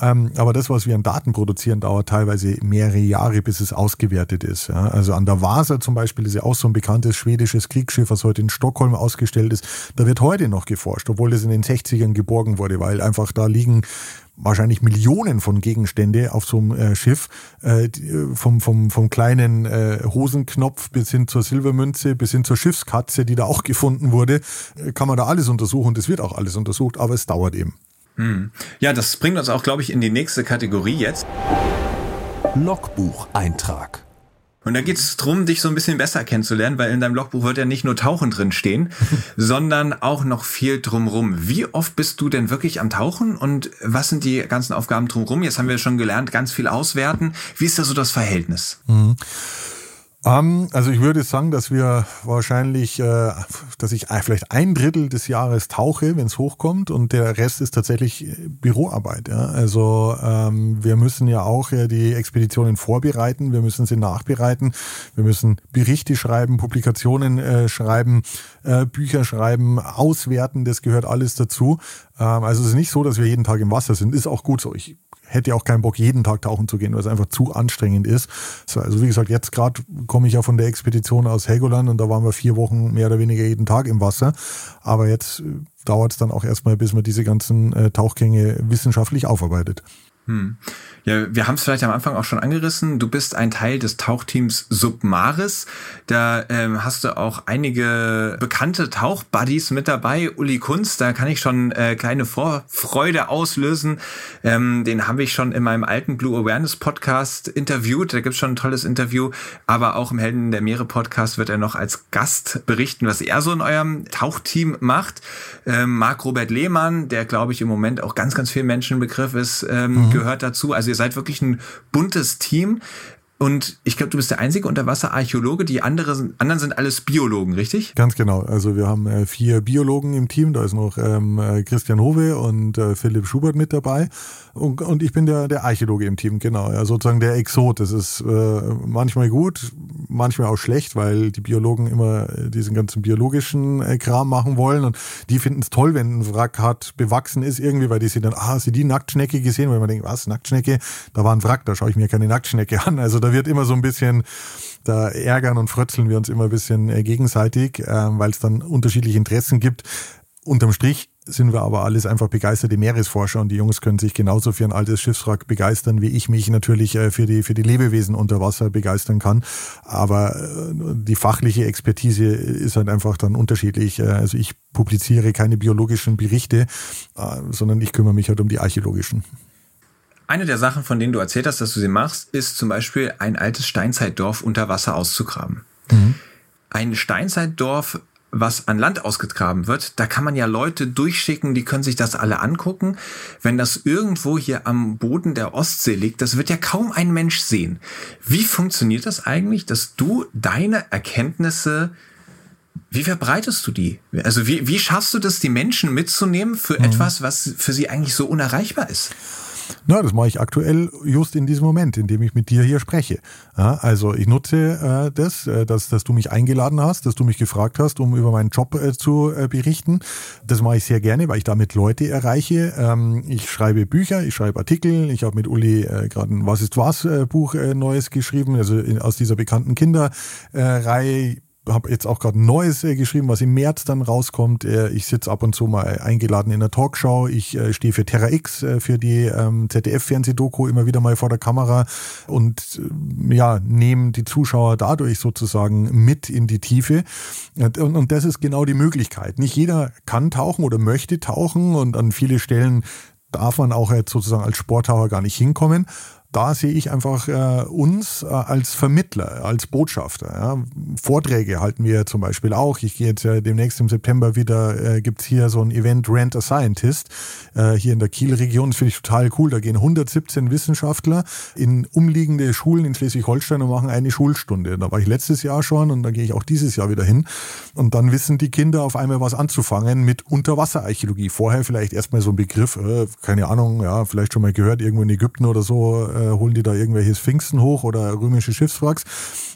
ähm, aber das, was wir an Daten produzieren, dauert teilweise mehrere Jahre, bis es ausgewertet ist. Ja. Also an der Vasa zum Beispiel ist ja auch so ein bekanntes schwedisches Kriegsschiff, was heute in Stockholm ausgestellt ist. Da wird heute noch geforscht, obwohl das in den 60ern geborgen wurde, weil einfach da liegen wahrscheinlich Millionen von Gegenstände auf so einem äh, Schiff, äh, äh, vom, vom, vom kleinen äh, Hosenknopf bis hin zur Silbermünze, bis hin zur Schiffskatze, die da auch gefunden wurde, äh, kann man da alles untersuchen. Das wird auch alles untersucht, aber es dauert eben. Hm. Ja, das bringt uns auch, glaube ich, in die nächste Kategorie jetzt. Logbucheintrag. Und da geht es darum, dich so ein bisschen besser kennenzulernen, weil in deinem Logbuch wird ja nicht nur Tauchen drin stehen, sondern auch noch viel drumrum. Wie oft bist du denn wirklich am Tauchen und was sind die ganzen Aufgaben drumrum? Jetzt haben wir schon gelernt, ganz viel auswerten. Wie ist da so das Verhältnis? Mhm. Ähm, also ich würde sagen, dass wir wahrscheinlich, äh, dass ich vielleicht ein Drittel des Jahres tauche, wenn es hochkommt, und der Rest ist tatsächlich äh, Büroarbeit. Ja? Also ähm, wir müssen ja auch ja, die Expeditionen vorbereiten, wir müssen sie nachbereiten, wir müssen Berichte schreiben, Publikationen äh, schreiben, äh, Bücher schreiben, auswerten, das gehört alles dazu. Ähm, also es ist nicht so, dass wir jeden Tag im Wasser sind. Ist auch gut so. Ich hätte auch keinen Bock, jeden Tag tauchen zu gehen, weil es einfach zu anstrengend ist. Also wie gesagt, jetzt gerade komme ich ja von der Expedition aus Helgoland und da waren wir vier Wochen mehr oder weniger jeden Tag im Wasser. Aber jetzt äh, dauert es dann auch erstmal, bis man diese ganzen äh, Tauchgänge wissenschaftlich aufarbeitet. Hm. Ja, wir haben es vielleicht am Anfang auch schon angerissen. Du bist ein Teil des Tauchteams Submaris. Da ähm, hast du auch einige bekannte Tauchbuddies mit dabei. Uli Kunz, da kann ich schon äh, kleine Vorfreude auslösen. Ähm, den habe ich schon in meinem alten Blue Awareness Podcast interviewt. Da gibt's schon ein tolles Interview. Aber auch im Helden der Meere Podcast wird er noch als Gast berichten, was er so in eurem Tauchteam macht. Ähm, Marc Robert Lehmann, der glaube ich im Moment auch ganz, ganz viel Menschenbegriff ist, ähm, mhm. Gehört dazu. Also ihr seid wirklich ein buntes Team. Und ich glaube, du bist der einzige Unterwasserarchäologe. Die andere, anderen sind alles Biologen, richtig? Ganz genau. Also wir haben äh, vier Biologen im Team. Da ist noch ähm, äh, Christian Hove und äh, Philipp Schubert mit dabei. Und, und ich bin der, der Archäologe im Team, genau. Ja, sozusagen der Exot. Das ist äh, manchmal gut, manchmal auch schlecht, weil die Biologen immer äh, diesen ganzen biologischen Kram machen wollen. Und die finden es toll, wenn ein Wrack hart bewachsen ist irgendwie, weil die sehen dann, ah, du die Nacktschnecke gesehen? Weil man denkt, was, Nacktschnecke? Da war ein Wrack, da schaue ich mir keine Nacktschnecke an. Also da wird immer so ein bisschen, da ärgern und frötzeln wir uns immer ein bisschen äh, gegenseitig, äh, weil es dann unterschiedliche Interessen gibt. Unterm Strich sind wir aber alles einfach begeisterte Meeresforscher und die Jungs können sich genauso für ein altes Schiffswrack begeistern, wie ich mich natürlich äh, für die, für die Lebewesen unter Wasser begeistern kann. Aber die fachliche Expertise ist halt einfach dann unterschiedlich. Also ich publiziere keine biologischen Berichte, sondern ich kümmere mich halt um die archäologischen. Eine der Sachen, von denen du erzählt hast, dass du sie machst, ist zum Beispiel ein altes Steinzeitdorf unter Wasser auszugraben. Mhm. Ein Steinzeitdorf, was an Land ausgegraben wird, da kann man ja Leute durchschicken, die können sich das alle angucken. Wenn das irgendwo hier am Boden der Ostsee liegt, das wird ja kaum ein Mensch sehen. Wie funktioniert das eigentlich, dass du deine Erkenntnisse wie verbreitest du die? Also wie, wie schaffst du das, die Menschen mitzunehmen für mhm. etwas, was für sie eigentlich so unerreichbar ist? Na, das mache ich aktuell just in diesem Moment, in dem ich mit dir hier spreche. Ja, also ich nutze äh, das, äh, dass, dass du mich eingeladen hast, dass du mich gefragt hast, um über meinen Job äh, zu äh, berichten. Das mache ich sehr gerne, weil ich damit Leute erreiche. Ähm, ich schreibe Bücher, ich schreibe Artikel. Ich habe mit Uli äh, gerade ein Was ist was äh, Buch Neues geschrieben, also in, aus dieser bekannten Kinderreihe habe jetzt auch gerade ein neues äh, geschrieben, was im März dann rauskommt. Äh, ich sitze ab und zu mal eingeladen in der Talkshow. Ich äh, stehe für Terra X, äh, für die ähm, ZDF-Fernsehdoku immer wieder mal vor der Kamera und äh, ja, nehme die Zuschauer dadurch sozusagen mit in die Tiefe. Und, und das ist genau die Möglichkeit. Nicht jeder kann tauchen oder möchte tauchen und an viele Stellen darf man auch jetzt sozusagen als Sporttaucher gar nicht hinkommen da sehe ich einfach äh, uns äh, als Vermittler, als Botschafter. Ja. Vorträge halten wir zum Beispiel auch. Ich gehe jetzt äh, demnächst im September wieder, äh, gibt's hier so ein Event Rent a Scientist äh, hier in der Kielregion. Das finde ich total cool. Da gehen 117 Wissenschaftler in umliegende Schulen in Schleswig-Holstein und machen eine Schulstunde. Da war ich letztes Jahr schon und da gehe ich auch dieses Jahr wieder hin. Und dann wissen die Kinder auf einmal was anzufangen mit Unterwasserarchäologie. Vorher vielleicht erstmal so ein Begriff, äh, keine Ahnung, ja, vielleicht schon mal gehört, irgendwo in Ägypten oder so äh, holen die da irgendwelche Sphinxen hoch oder römische Schiffswracks.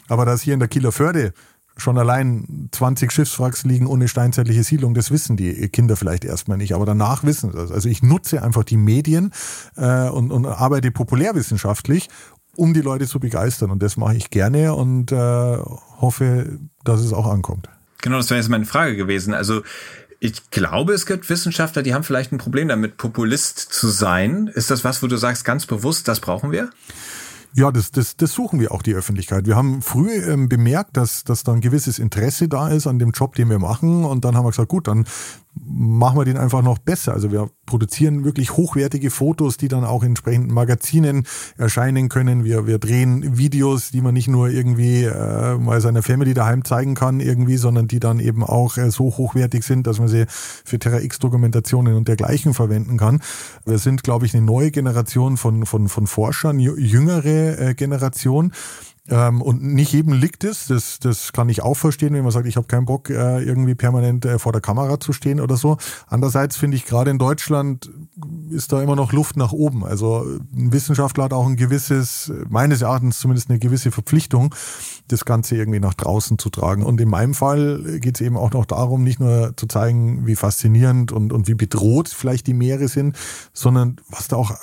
Aber dass hier in der Kieler Förde schon allein 20 Schiffswracks liegen ohne steinzeitliche Siedlung, das wissen die Kinder vielleicht erstmal nicht, aber danach wissen sie das. Also ich nutze einfach die Medien äh, und, und arbeite populärwissenschaftlich, um die Leute zu begeistern. Und das mache ich gerne und äh, hoffe, dass es auch ankommt. Genau, das wäre jetzt meine Frage gewesen. Also ich glaube, es gibt Wissenschaftler, die haben vielleicht ein Problem damit, Populist zu sein. Ist das was, wo du sagst, ganz bewusst, das brauchen wir? Ja, das, das, das suchen wir auch die Öffentlichkeit. Wir haben früh ähm, bemerkt, dass, dass da ein gewisses Interesse da ist an dem Job, den wir machen. Und dann haben wir gesagt, gut, dann machen wir den einfach noch besser. Also wir produzieren wirklich hochwertige Fotos, die dann auch in entsprechenden Magazinen erscheinen können. Wir, wir drehen Videos, die man nicht nur irgendwie äh, mal seiner Family daheim zeigen kann irgendwie, sondern die dann eben auch äh, so hochwertig sind, dass man sie für Terra X Dokumentationen und dergleichen verwenden kann. Wir sind, glaube ich, eine neue Generation von, von, von Forschern, jüngere äh, Generation, ähm, und nicht jedem liegt es, das, das kann ich auch verstehen, wenn man sagt, ich habe keinen Bock, äh, irgendwie permanent äh, vor der Kamera zu stehen oder so. Andererseits finde ich gerade in Deutschland ist da immer noch Luft nach oben. Also ein Wissenschaftler hat auch ein gewisses, meines Erachtens zumindest eine gewisse Verpflichtung, das Ganze irgendwie nach draußen zu tragen. Und in meinem Fall geht es eben auch noch darum, nicht nur zu zeigen, wie faszinierend und, und wie bedroht vielleicht die Meere sind, sondern was da auch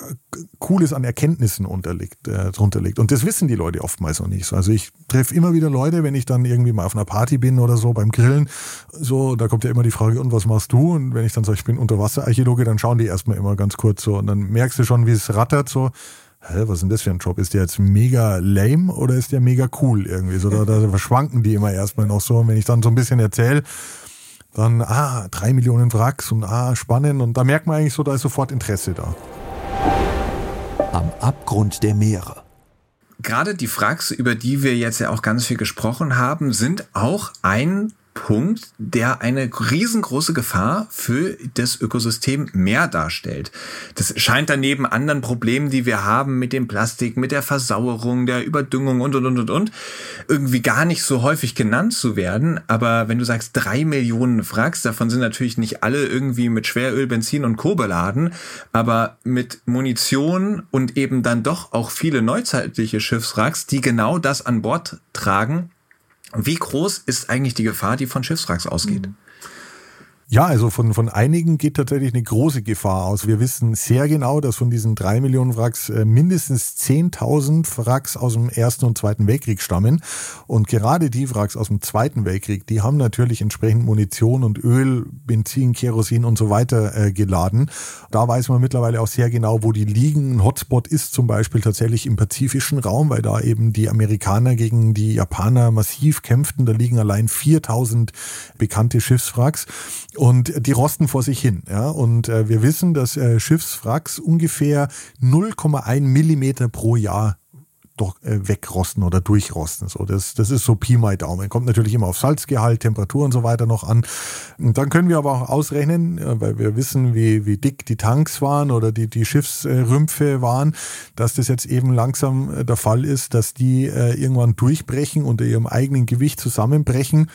Cooles an Erkenntnissen unterliegt, äh, drunter liegt. Und das wissen die Leute oftmals noch nicht so. Also ich treffe immer wieder Leute, wenn ich dann irgendwie mal auf einer Party bin oder so beim Grillen, so, da kommt ja immer die Frage, und was machst du? Und wenn ich dann sage, ich bin Unterwasserarchäologe, dann schauen die erstmal immer ganz kurz so. Und dann merkst du schon, wie es rattert so hä, was ist denn das für ein Job? Ist der jetzt mega lame oder ist der mega cool irgendwie? So, da, da verschwanken die immer erstmal noch so. Und wenn ich dann so ein bisschen erzähle, dann, ah, drei Millionen Wracks und ah, spannend. Und da merkt man eigentlich so, da ist sofort Interesse da. Am Abgrund der Meere. Gerade die Wracks, über die wir jetzt ja auch ganz viel gesprochen haben, sind auch ein Punkt, der eine riesengroße Gefahr für das Ökosystem Meer darstellt. Das scheint daneben anderen Problemen, die wir haben mit dem Plastik, mit der Versauerung, der Überdüngung und, und, und, und, und, irgendwie gar nicht so häufig genannt zu werden. Aber wenn du sagst, drei Millionen Wracks, davon sind natürlich nicht alle irgendwie mit Schweröl, Benzin und Co. beladen, aber mit Munition und eben dann doch auch viele neuzeitliche Schiffswracks, die genau das an Bord tragen, wie groß ist eigentlich die Gefahr, die von Schiffswracks ausgeht? Mhm. Ja, also von, von einigen geht tatsächlich eine große Gefahr aus. Wir wissen sehr genau, dass von diesen drei Millionen Wracks äh, mindestens 10.000 Wracks aus dem Ersten und Zweiten Weltkrieg stammen. Und gerade die Wracks aus dem Zweiten Weltkrieg, die haben natürlich entsprechend Munition und Öl, Benzin, Kerosin und so weiter äh, geladen. Da weiß man mittlerweile auch sehr genau, wo die liegen. Ein Hotspot ist zum Beispiel tatsächlich im pazifischen Raum, weil da eben die Amerikaner gegen die Japaner massiv kämpften. Da liegen allein 4.000 bekannte Schiffswracks und die rosten vor sich hin. Ja? Und äh, wir wissen, dass äh, Schiffswracks ungefähr 0,1 Millimeter pro Jahr doch äh, wegrosten oder durchrosten. So, das, das ist so Pi mal Daumen. Kommt natürlich immer auf Salzgehalt, Temperatur und so weiter noch an. Und dann können wir aber auch ausrechnen, äh, weil wir wissen, wie, wie dick die Tanks waren oder die, die Schiffsrümpfe waren, dass das jetzt eben langsam äh, der Fall ist, dass die äh, irgendwann durchbrechen, unter ihrem eigenen Gewicht zusammenbrechen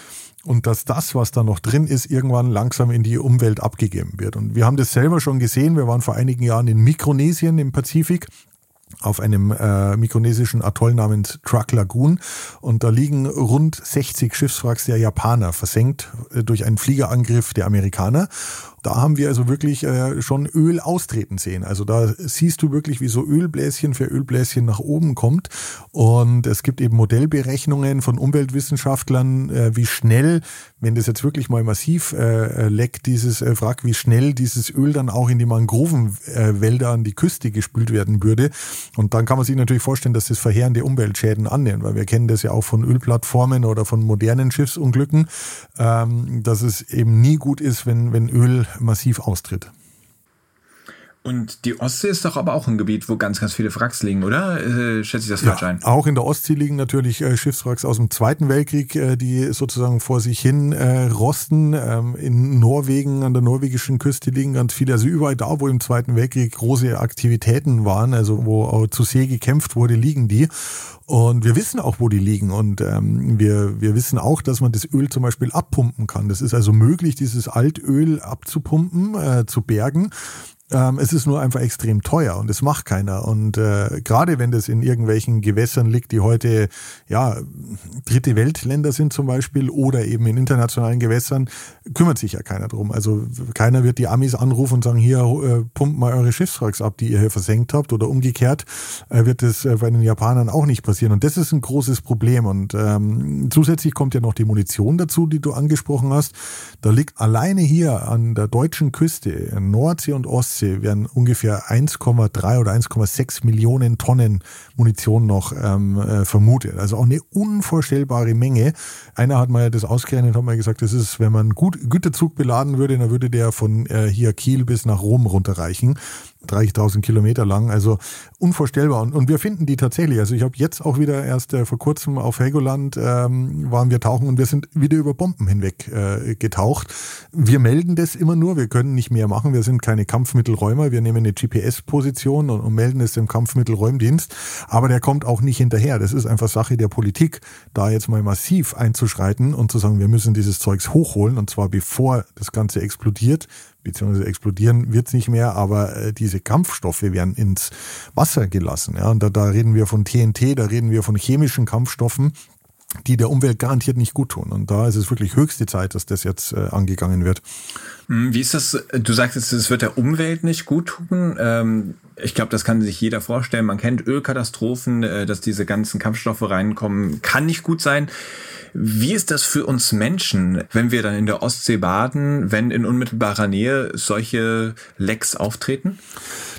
und dass das, was da noch drin ist, irgendwann langsam in die Umwelt abgegeben wird. Und wir haben das selber schon gesehen. Wir waren vor einigen Jahren in Mikronesien im Pazifik auf einem äh, mikronesischen Atoll namens Truck Lagoon und da liegen rund 60 Schiffswracks der Japaner versenkt äh, durch einen Fliegerangriff der Amerikaner da haben wir also wirklich äh, schon Öl austreten sehen. Also da siehst du wirklich, wie so Ölbläschen für Ölbläschen nach oben kommt. Und es gibt eben Modellberechnungen von Umweltwissenschaftlern, äh, wie schnell, wenn das jetzt wirklich mal massiv äh, äh leckt, dieses äh, Wrack, wie schnell dieses Öl dann auch in die Mangrovenwälder an die Küste gespült werden würde. Und dann kann man sich natürlich vorstellen, dass das verheerende Umweltschäden annimmt, weil wir kennen das ja auch von Ölplattformen oder von modernen Schiffsunglücken, ähm, dass es eben nie gut ist, wenn, wenn Öl massiv austritt. Und die Ostsee ist doch aber auch ein Gebiet, wo ganz, ganz viele Wracks liegen, oder? Äh, schätze ich das falsch ja, ein? Auch in der Ostsee liegen natürlich äh, Schiffswracks aus dem Zweiten Weltkrieg, äh, die sozusagen vor sich hin äh, rosten. Ähm, in Norwegen, an der norwegischen Küste liegen ganz viele. Also überall da, wo im Zweiten Weltkrieg große Aktivitäten waren, also wo auch zu See gekämpft wurde, liegen die. Und wir wissen auch, wo die liegen. Und ähm, wir, wir wissen auch, dass man das Öl zum Beispiel abpumpen kann. Das ist also möglich, dieses Altöl abzupumpen, äh, zu bergen. Ähm, es ist nur einfach extrem teuer und es macht keiner. Und äh, gerade wenn das in irgendwelchen Gewässern liegt, die heute ja dritte Weltländer sind zum Beispiel oder eben in internationalen Gewässern, kümmert sich ja keiner drum. Also keiner wird die Amis anrufen und sagen, hier äh, pumpt mal eure Schiffswracks ab, die ihr hier versenkt habt oder umgekehrt äh, wird das äh, bei den Japanern auch nicht passieren. Und das ist ein großes Problem. Und ähm, zusätzlich kommt ja noch die Munition dazu, die du angesprochen hast. Da liegt alleine hier an der deutschen Küste, Nordsee und Ostsee, Ostsee werden ungefähr 1,3 oder 1,6 Millionen Tonnen Munition noch ähm, äh, vermutet. Also auch eine unvorstellbare Menge. Einer hat mal das ausgerechnet, hat mal gesagt, das ist, wenn man gut Güterzug beladen würde, dann würde der von äh, hier Kiel bis nach Rom runterreichen. 30.000 Kilometer lang, also unvorstellbar. Und, und wir finden die tatsächlich. Also ich habe jetzt auch wieder erst äh, vor kurzem auf Helgoland ähm, waren wir tauchen und wir sind wieder über Bomben hinweg äh, getaucht. Wir melden das immer nur, wir können nicht mehr machen. Wir sind keine Kampfmittelräumer. Wir nehmen eine GPS-Position und, und melden es dem Kampfmittelräumdienst. Aber der kommt auch nicht hinterher. Das ist einfach Sache der Politik, da jetzt mal massiv einzuschreiten und zu sagen, wir müssen dieses Zeugs hochholen und zwar bevor das Ganze explodiert beziehungsweise explodieren wird es nicht mehr, aber äh, diese Kampfstoffe werden ins Wasser gelassen. Ja? Und da, da reden wir von TNT, da reden wir von chemischen Kampfstoffen, die der Umwelt garantiert nicht gut tun. Und da ist es wirklich höchste Zeit, dass das jetzt äh, angegangen wird. Hm, wie ist das? Du sagst jetzt, es wird der Umwelt nicht gut tun. Ähm, ich glaube, das kann sich jeder vorstellen. Man kennt Ölkatastrophen, äh, dass diese ganzen Kampfstoffe reinkommen, kann nicht gut sein. Wie ist das für uns Menschen, wenn wir dann in der Ostsee baden, wenn in unmittelbarer Nähe solche Lecks auftreten?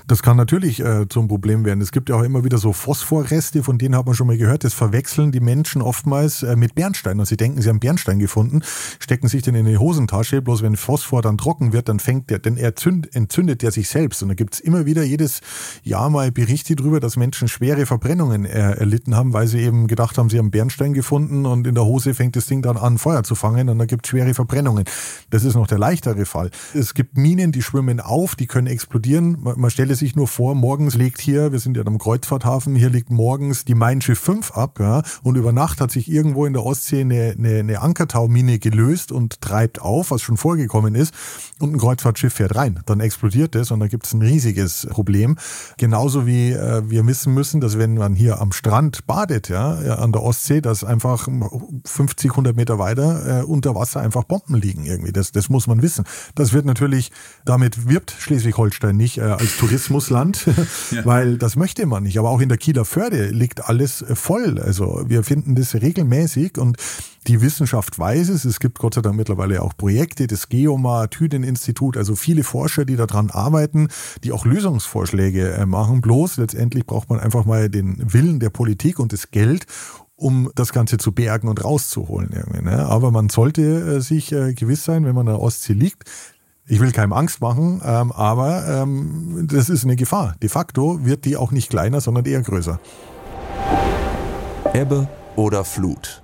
Das kann natürlich äh, zum Problem werden. Es gibt ja auch immer wieder so Phosphorreste, von denen hat man schon mal gehört. Das verwechseln die Menschen oftmals äh, mit Bernstein. Und sie denken, sie haben Bernstein gefunden, stecken sich den in die Hosentasche. Bloß wenn Phosphor dann trocken wird, dann fängt der, denn er zünd, entzündet der sich selbst. Und da gibt's immer wieder jedes Jahr mal Berichte darüber, dass Menschen schwere Verbrennungen äh, erlitten haben, weil sie eben gedacht haben, sie haben Bernstein gefunden und in der Hose fängt das Ding dann an, Feuer zu fangen und da gibt's schwere Verbrennungen. Das ist noch der leichtere Fall. Es gibt Minen, die schwimmen auf, die können explodieren. Man, man stelle sich nur vor, morgens legt hier, wir sind ja am Kreuzfahrthafen, hier liegt morgens die Mein Schiff 5 ab, ja, und über Nacht hat sich irgendwo in der Ostsee eine, eine, eine Ankertaumine gelöst und treibt auf, was schon vorgekommen ist, und ein Kreuzfahrtschiff fährt rein. Dann explodiert es und dann gibt es ein riesiges Problem. Genauso wie äh, wir wissen müssen, dass wenn man hier am Strand badet, ja, an der Ostsee, dass einfach 50, 100 Meter weiter äh, unter Wasser einfach Bomben liegen irgendwie. Das, das muss man wissen. Das wird natürlich, damit wirbt Schleswig-Holstein nicht äh, als Tourismusland, ja. weil das möchte man nicht. Aber auch in der Kieler Förde liegt alles äh, voll. Also wir finden das regelmäßig und die Wissenschaft weiß es. Es gibt Gott sei Dank mittlerweile auch Projekte, das Geoma, Tüden-Institut, also viele Forscher, die daran arbeiten, die auch Lösungsvorschläge äh, machen. Bloß letztendlich braucht man einfach mal den Willen der Politik und das Geld, um das Ganze zu bergen und rauszuholen. Irgendwie, ne? Aber man sollte äh, sich äh, gewiss sein, wenn man an der Ostsee liegt, ich will keinem Angst machen, ähm, aber ähm, das ist eine Gefahr. De facto wird die auch nicht kleiner, sondern eher größer. Ebbe oder Flut?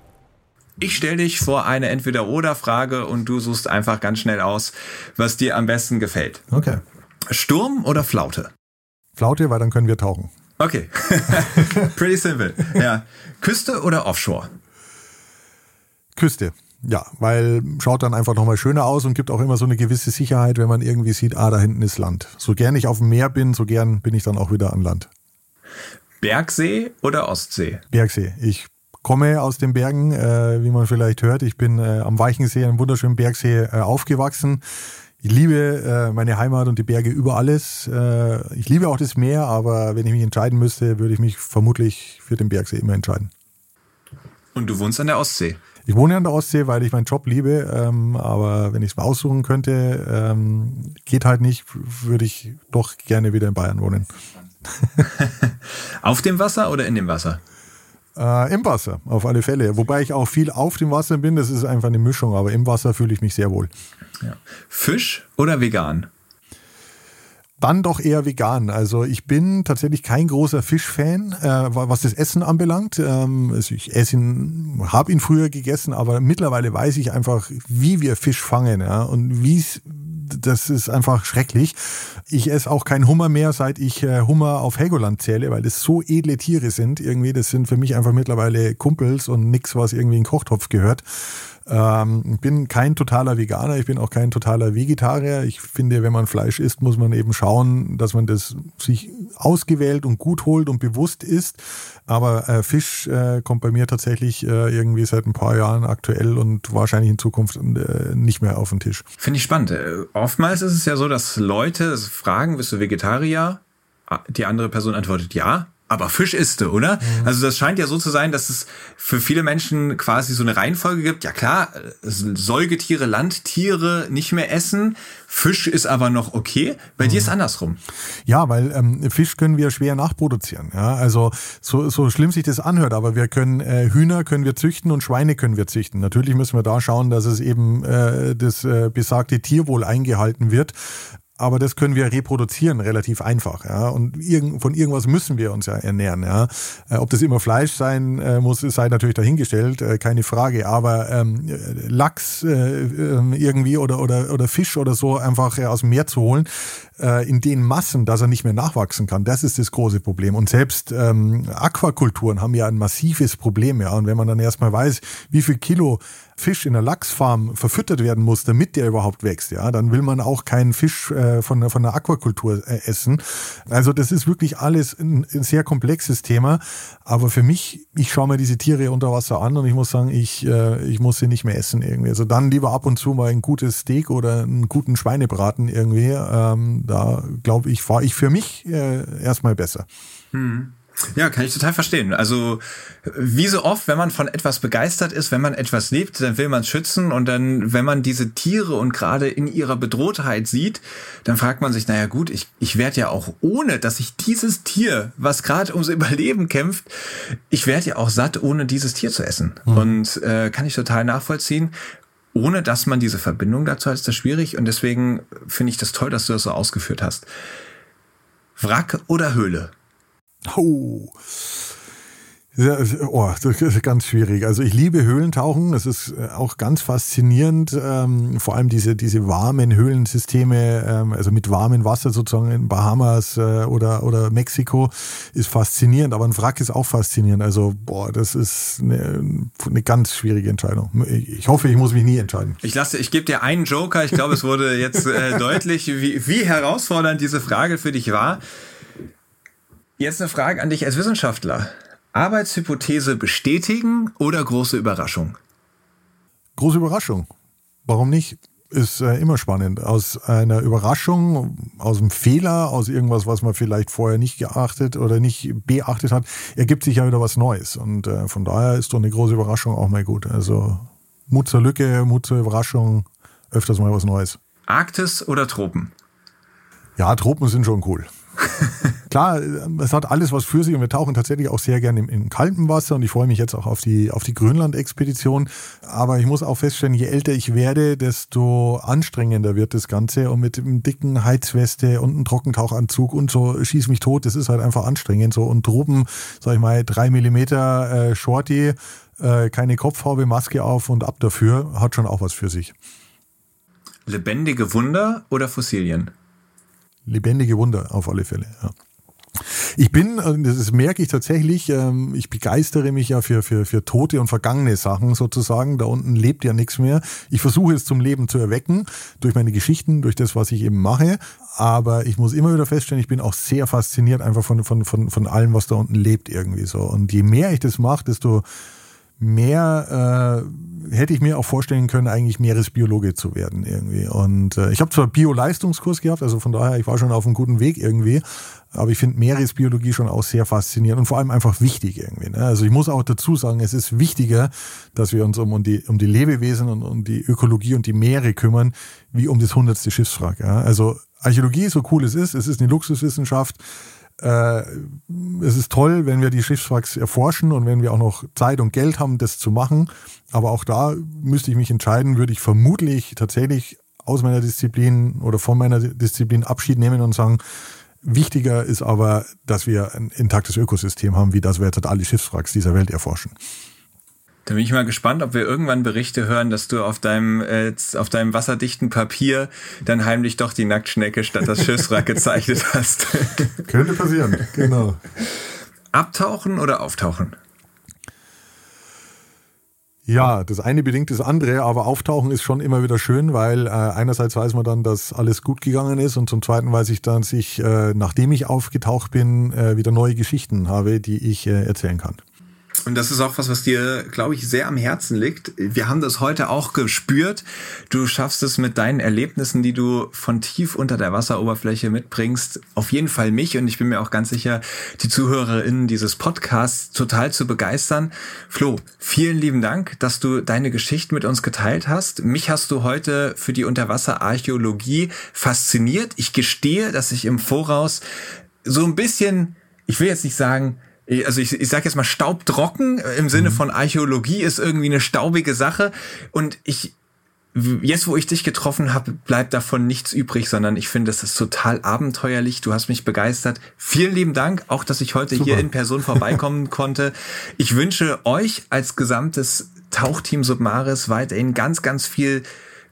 Ich stelle dich vor eine Entweder-Oder-Frage und du suchst einfach ganz schnell aus, was dir am besten gefällt. Okay. Sturm oder Flaute? Flaute, weil dann können wir tauchen. Okay. Pretty simple. Ja. Küste oder Offshore? Küste. Ja, weil schaut dann einfach nochmal schöner aus und gibt auch immer so eine gewisse Sicherheit, wenn man irgendwie sieht, ah, da hinten ist Land. So gern ich auf dem Meer bin, so gern bin ich dann auch wieder an Land. Bergsee oder Ostsee? Bergsee. Ich komme aus den Bergen, äh, wie man vielleicht hört. Ich bin äh, am Weichensee, einem wunderschönen Bergsee, äh, aufgewachsen. Ich liebe äh, meine Heimat und die Berge über alles. Äh, ich liebe auch das Meer, aber wenn ich mich entscheiden müsste, würde ich mich vermutlich für den Bergsee immer entscheiden. Und du wohnst an der Ostsee? Ich wohne an der Ostsee, weil ich meinen Job liebe, ähm, aber wenn ich es mal aussuchen könnte, ähm, geht halt nicht, würde ich doch gerne wieder in Bayern wohnen. auf dem Wasser oder in dem Wasser? Äh, Im Wasser, auf alle Fälle. Wobei ich auch viel auf dem Wasser bin, das ist einfach eine Mischung, aber im Wasser fühle ich mich sehr wohl. Ja. Fisch oder vegan? Dann doch eher vegan. Also ich bin tatsächlich kein großer Fischfan, äh, was das Essen anbelangt. Ähm, also ich esse ihn, habe ihn früher gegessen, aber mittlerweile weiß ich einfach, wie wir Fisch fangen ja, und wie es das ist einfach schrecklich. Ich esse auch keinen Hummer mehr, seit ich äh, Hummer auf Helgoland zähle, weil das so edle Tiere sind. Irgendwie, das sind für mich einfach mittlerweile Kumpels und nichts, was irgendwie in den Kochtopf gehört. Ähm, ich bin kein totaler Veganer, ich bin auch kein totaler Vegetarier. Ich finde, wenn man Fleisch isst, muss man eben schauen, dass man das sich ausgewählt und gut holt und bewusst isst. Aber äh, Fisch äh, kommt bei mir tatsächlich äh, irgendwie seit ein paar Jahren aktuell und wahrscheinlich in Zukunft äh, nicht mehr auf den Tisch. Finde ich spannend. Äh, oftmals ist es ja so, dass Leute fragen, bist du Vegetarier? Ah, die andere Person antwortet ja aber Fisch isst du, oder? Mhm. Also das scheint ja so zu sein, dass es für viele Menschen quasi so eine Reihenfolge gibt. Ja klar, Säugetiere, Landtiere nicht mehr essen. Fisch ist aber noch okay. Bei mhm. dir ist andersrum. Ja, weil ähm, Fisch können wir schwer nachproduzieren. Ja, also so, so schlimm sich das anhört, aber wir können äh, Hühner können wir züchten und Schweine können wir züchten. Natürlich müssen wir da schauen, dass es eben äh, das äh, besagte Tierwohl eingehalten wird aber das können wir reproduzieren relativ einfach. Ja? Und von irgendwas müssen wir uns ja ernähren. Ja? Äh, ob das immer Fleisch sein äh, muss, sei natürlich dahingestellt, äh, keine Frage. Aber ähm, Lachs äh, irgendwie oder, oder, oder Fisch oder so einfach aus dem Meer zu holen, äh, in den Massen, dass er nicht mehr nachwachsen kann, das ist das große Problem. Und selbst ähm, Aquakulturen haben ja ein massives Problem. Ja? Und wenn man dann erstmal weiß, wie viel Kilo Fisch in der Lachsfarm verfüttert werden muss, damit der überhaupt wächst, ja, dann will man auch keinen Fisch äh, von, von der Aquakultur äh, essen. Also das ist wirklich alles ein, ein, sehr komplexes Thema. Aber für mich, ich schaue mir diese Tiere unter Wasser an und ich muss sagen, ich, äh, ich muss sie nicht mehr essen irgendwie. Also dann lieber ab und zu mal ein gutes Steak oder einen guten Schweinebraten irgendwie. Ähm, da glaube ich, fahre ich für mich äh, erstmal besser. Hm. Ja, kann ich total verstehen. Also wie so oft, wenn man von etwas begeistert ist, wenn man etwas lebt, dann will man es schützen und dann, wenn man diese Tiere und gerade in ihrer Bedrohtheit sieht, dann fragt man sich, naja gut, ich, ich werde ja auch ohne, dass ich dieses Tier, was gerade ums Überleben kämpft, ich werde ja auch satt, ohne dieses Tier zu essen. Mhm. Und äh, kann ich total nachvollziehen. Ohne dass man diese Verbindung dazu hat, ist das schwierig und deswegen finde ich das toll, dass du das so ausgeführt hast. Wrack oder Höhle? Oh. Oh, das ist ganz schwierig. Also ich liebe Höhlentauchen. Das ist äh, auch ganz faszinierend. Ähm, vor allem diese, diese warmen Höhlensysteme, ähm, also mit warmem Wasser sozusagen in Bahamas äh, oder, oder Mexiko, ist faszinierend. Aber ein Wrack ist auch faszinierend. Also, boah, das ist eine, eine ganz schwierige Entscheidung. Ich hoffe, ich muss mich nie entscheiden. Ich lasse, ich gebe dir einen Joker. Ich glaube, es wurde jetzt äh, deutlich, wie, wie herausfordernd diese Frage für dich war. Jetzt eine Frage an dich als Wissenschaftler. Arbeitshypothese bestätigen oder große Überraschung? Große Überraschung. Warum nicht? Ist äh, immer spannend. Aus einer Überraschung, aus einem Fehler, aus irgendwas, was man vielleicht vorher nicht geachtet oder nicht beachtet hat, ergibt sich ja wieder was Neues. Und äh, von daher ist doch eine große Überraschung auch mal gut. Also Mut zur Lücke, Mut zur Überraschung, öfters mal was Neues. Arktis oder Tropen? Ja, Tropen sind schon cool. Klar, es hat alles was für sich und wir tauchen tatsächlich auch sehr gerne im, im kalten Wasser und ich freue mich jetzt auch auf die, auf die Grönland-Expedition. Aber ich muss auch feststellen, je älter ich werde, desto anstrengender wird das Ganze und mit einem dicken Heizweste und einem Trockentauchanzug und so schieß mich tot, das ist halt einfach anstrengend so und droben, sag ich mal, drei Millimeter äh, Shorty, äh, keine Kopfhaube, Maske auf und ab dafür, hat schon auch was für sich. Lebendige Wunder oder Fossilien? Lebendige Wunder auf alle Fälle. Ja. Ich bin, äh, das merke ich tatsächlich, ähm, ich begeistere mich ja für, für, für tote und vergangene Sachen sozusagen. Da unten lebt ja nichts mehr. Ich versuche es zum Leben zu erwecken, durch meine Geschichten, durch das, was ich eben mache. Aber ich muss immer wieder feststellen, ich bin auch sehr fasziniert einfach von, von, von, von allem, was da unten lebt irgendwie so. Und je mehr ich das mache, desto mehr äh, hätte ich mir auch vorstellen können, eigentlich Meeresbiologe zu werden irgendwie. Und äh, ich habe zwar Bio-Leistungskurs gehabt, also von daher, ich war schon auf einem guten Weg irgendwie, aber ich finde Meeresbiologie schon auch sehr faszinierend und vor allem einfach wichtig irgendwie. Ne? Also ich muss auch dazu sagen, es ist wichtiger, dass wir uns um, um, die, um die Lebewesen und um die Ökologie und die Meere kümmern, wie um das hundertste Schiffswrack. Ja? Also Archäologie, so cool es ist, es ist eine Luxuswissenschaft, äh, es ist toll, wenn wir die Schiffswracks erforschen und wenn wir auch noch Zeit und Geld haben, das zu machen. Aber auch da müsste ich mich entscheiden, würde ich vermutlich tatsächlich aus meiner Disziplin oder von meiner Disziplin Abschied nehmen und sagen, wichtiger ist aber, dass wir ein intaktes Ökosystem haben, wie das wir jetzt alle Schiffswracks dieser Welt erforschen. Da bin ich mal gespannt, ob wir irgendwann Berichte hören, dass du auf deinem, äh, auf deinem wasserdichten Papier dann heimlich doch die Nacktschnecke statt das Schiffswrack gezeichnet hast. Könnte passieren, genau. Abtauchen oder auftauchen? Ja, das eine bedingt das andere, aber auftauchen ist schon immer wieder schön, weil äh, einerseits weiß man dann, dass alles gut gegangen ist und zum zweiten weiß ich dann, dass ich, äh, nachdem ich aufgetaucht bin, äh, wieder neue Geschichten habe, die ich äh, erzählen kann. Und das ist auch was, was dir, glaube ich, sehr am Herzen liegt. Wir haben das heute auch gespürt. Du schaffst es mit deinen Erlebnissen, die du von tief unter der Wasseroberfläche mitbringst, auf jeden Fall mich und ich bin mir auch ganz sicher, die ZuhörerInnen dieses Podcasts total zu begeistern. Flo, vielen lieben Dank, dass du deine Geschichte mit uns geteilt hast. Mich hast du heute für die Unterwasserarchäologie fasziniert. Ich gestehe, dass ich im Voraus so ein bisschen, ich will jetzt nicht sagen, also ich, ich sage jetzt mal staubtrocken äh, im Sinne mhm. von Archäologie ist irgendwie eine staubige Sache und ich jetzt wo ich dich getroffen habe, bleibt davon nichts übrig, sondern ich finde, es ist total abenteuerlich. Du hast mich begeistert. Vielen lieben Dank, auch dass ich heute Super. hier in Person vorbeikommen konnte. Ich wünsche euch als gesamtes Tauchteam Submaris weiterhin ganz, ganz viel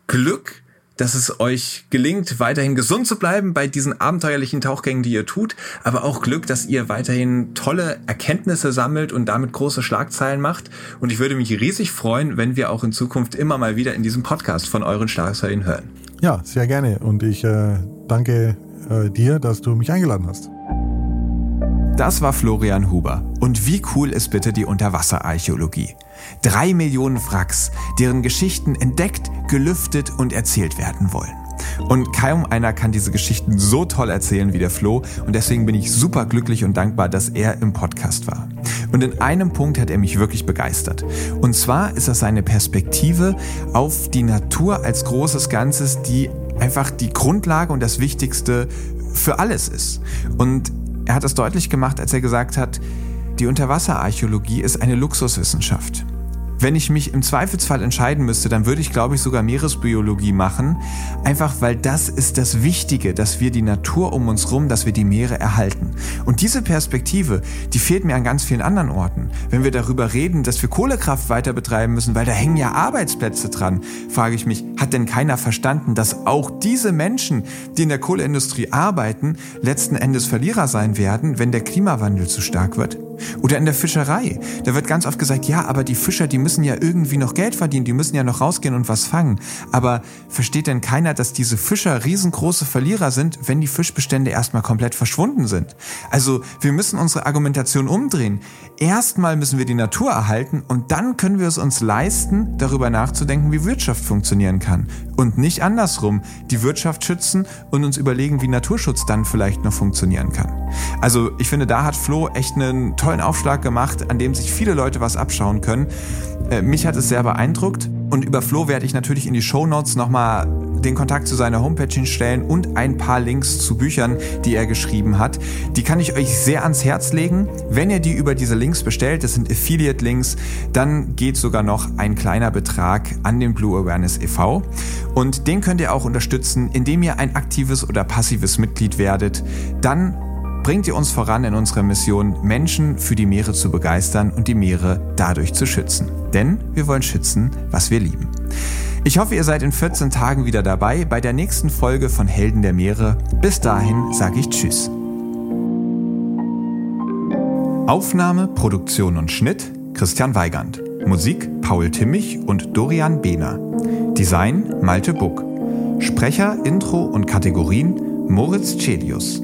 Glück dass es euch gelingt, weiterhin gesund zu bleiben bei diesen abenteuerlichen Tauchgängen, die ihr tut, aber auch Glück, dass ihr weiterhin tolle Erkenntnisse sammelt und damit große Schlagzeilen macht. Und ich würde mich riesig freuen, wenn wir auch in Zukunft immer mal wieder in diesem Podcast von euren Schlagzeilen hören. Ja, sehr gerne. Und ich äh, danke äh, dir, dass du mich eingeladen hast. Das war Florian Huber. Und wie cool ist bitte die Unterwasserarchäologie? Drei Millionen Wracks, deren Geschichten entdeckt, gelüftet und erzählt werden wollen. Und kaum einer kann diese Geschichten so toll erzählen wie der Flo und deswegen bin ich super glücklich und dankbar, dass er im Podcast war. Und in einem Punkt hat er mich wirklich begeistert. Und zwar ist das seine Perspektive auf die Natur als großes Ganzes, die einfach die Grundlage und das Wichtigste für alles ist. Und er hat es deutlich gemacht, als er gesagt hat, die Unterwasserarchäologie ist eine Luxuswissenschaft. Wenn ich mich im Zweifelsfall entscheiden müsste, dann würde ich, glaube ich, sogar Meeresbiologie machen. Einfach weil das ist das Wichtige, dass wir die Natur um uns rum, dass wir die Meere erhalten. Und diese Perspektive, die fehlt mir an ganz vielen anderen Orten. Wenn wir darüber reden, dass wir Kohlekraft weiter betreiben müssen, weil da hängen ja Arbeitsplätze dran, frage ich mich, hat denn keiner verstanden, dass auch diese Menschen, die in der Kohleindustrie arbeiten, letzten Endes Verlierer sein werden, wenn der Klimawandel zu stark wird? Oder in der Fischerei. Da wird ganz oft gesagt, ja, aber die Fischer, die müssen ja irgendwie noch Geld verdienen, die müssen ja noch rausgehen und was fangen. Aber versteht denn keiner, dass diese Fischer riesengroße Verlierer sind, wenn die Fischbestände erstmal komplett verschwunden sind? Also wir müssen unsere Argumentation umdrehen. Erstmal müssen wir die Natur erhalten und dann können wir es uns leisten, darüber nachzudenken, wie Wirtschaft funktionieren kann. Und nicht andersrum, die Wirtschaft schützen und uns überlegen, wie Naturschutz dann vielleicht noch funktionieren kann. Also ich finde, da hat Flo echt einen tollen Aufschlag gemacht, an dem sich viele Leute was abschauen können. Äh, mich hat es sehr beeindruckt und über Flo werde ich natürlich in die Show Notes nochmal den Kontakt zu seiner Homepage hinstellen und ein paar Links zu Büchern, die er geschrieben hat. Die kann ich euch sehr ans Herz legen. Wenn ihr die über diese Links bestellt, das sind Affiliate-Links, dann geht sogar noch ein kleiner Betrag an den Blue Awareness e.V. Und den könnt ihr auch unterstützen, indem ihr ein aktives oder passives Mitglied werdet. Dann bringt ihr uns voran in unserer Mission, Menschen für die Meere zu begeistern und die Meere dadurch zu schützen. Denn wir wollen schützen, was wir lieben. Ich hoffe, ihr seid in 14 Tagen wieder dabei bei der nächsten Folge von Helden der Meere. Bis dahin sage ich Tschüss. Aufnahme, Produktion und Schnitt Christian Weigand. Musik Paul Timmich und Dorian Behner. Design Malte Buck. Sprecher, Intro und Kategorien Moritz Celius.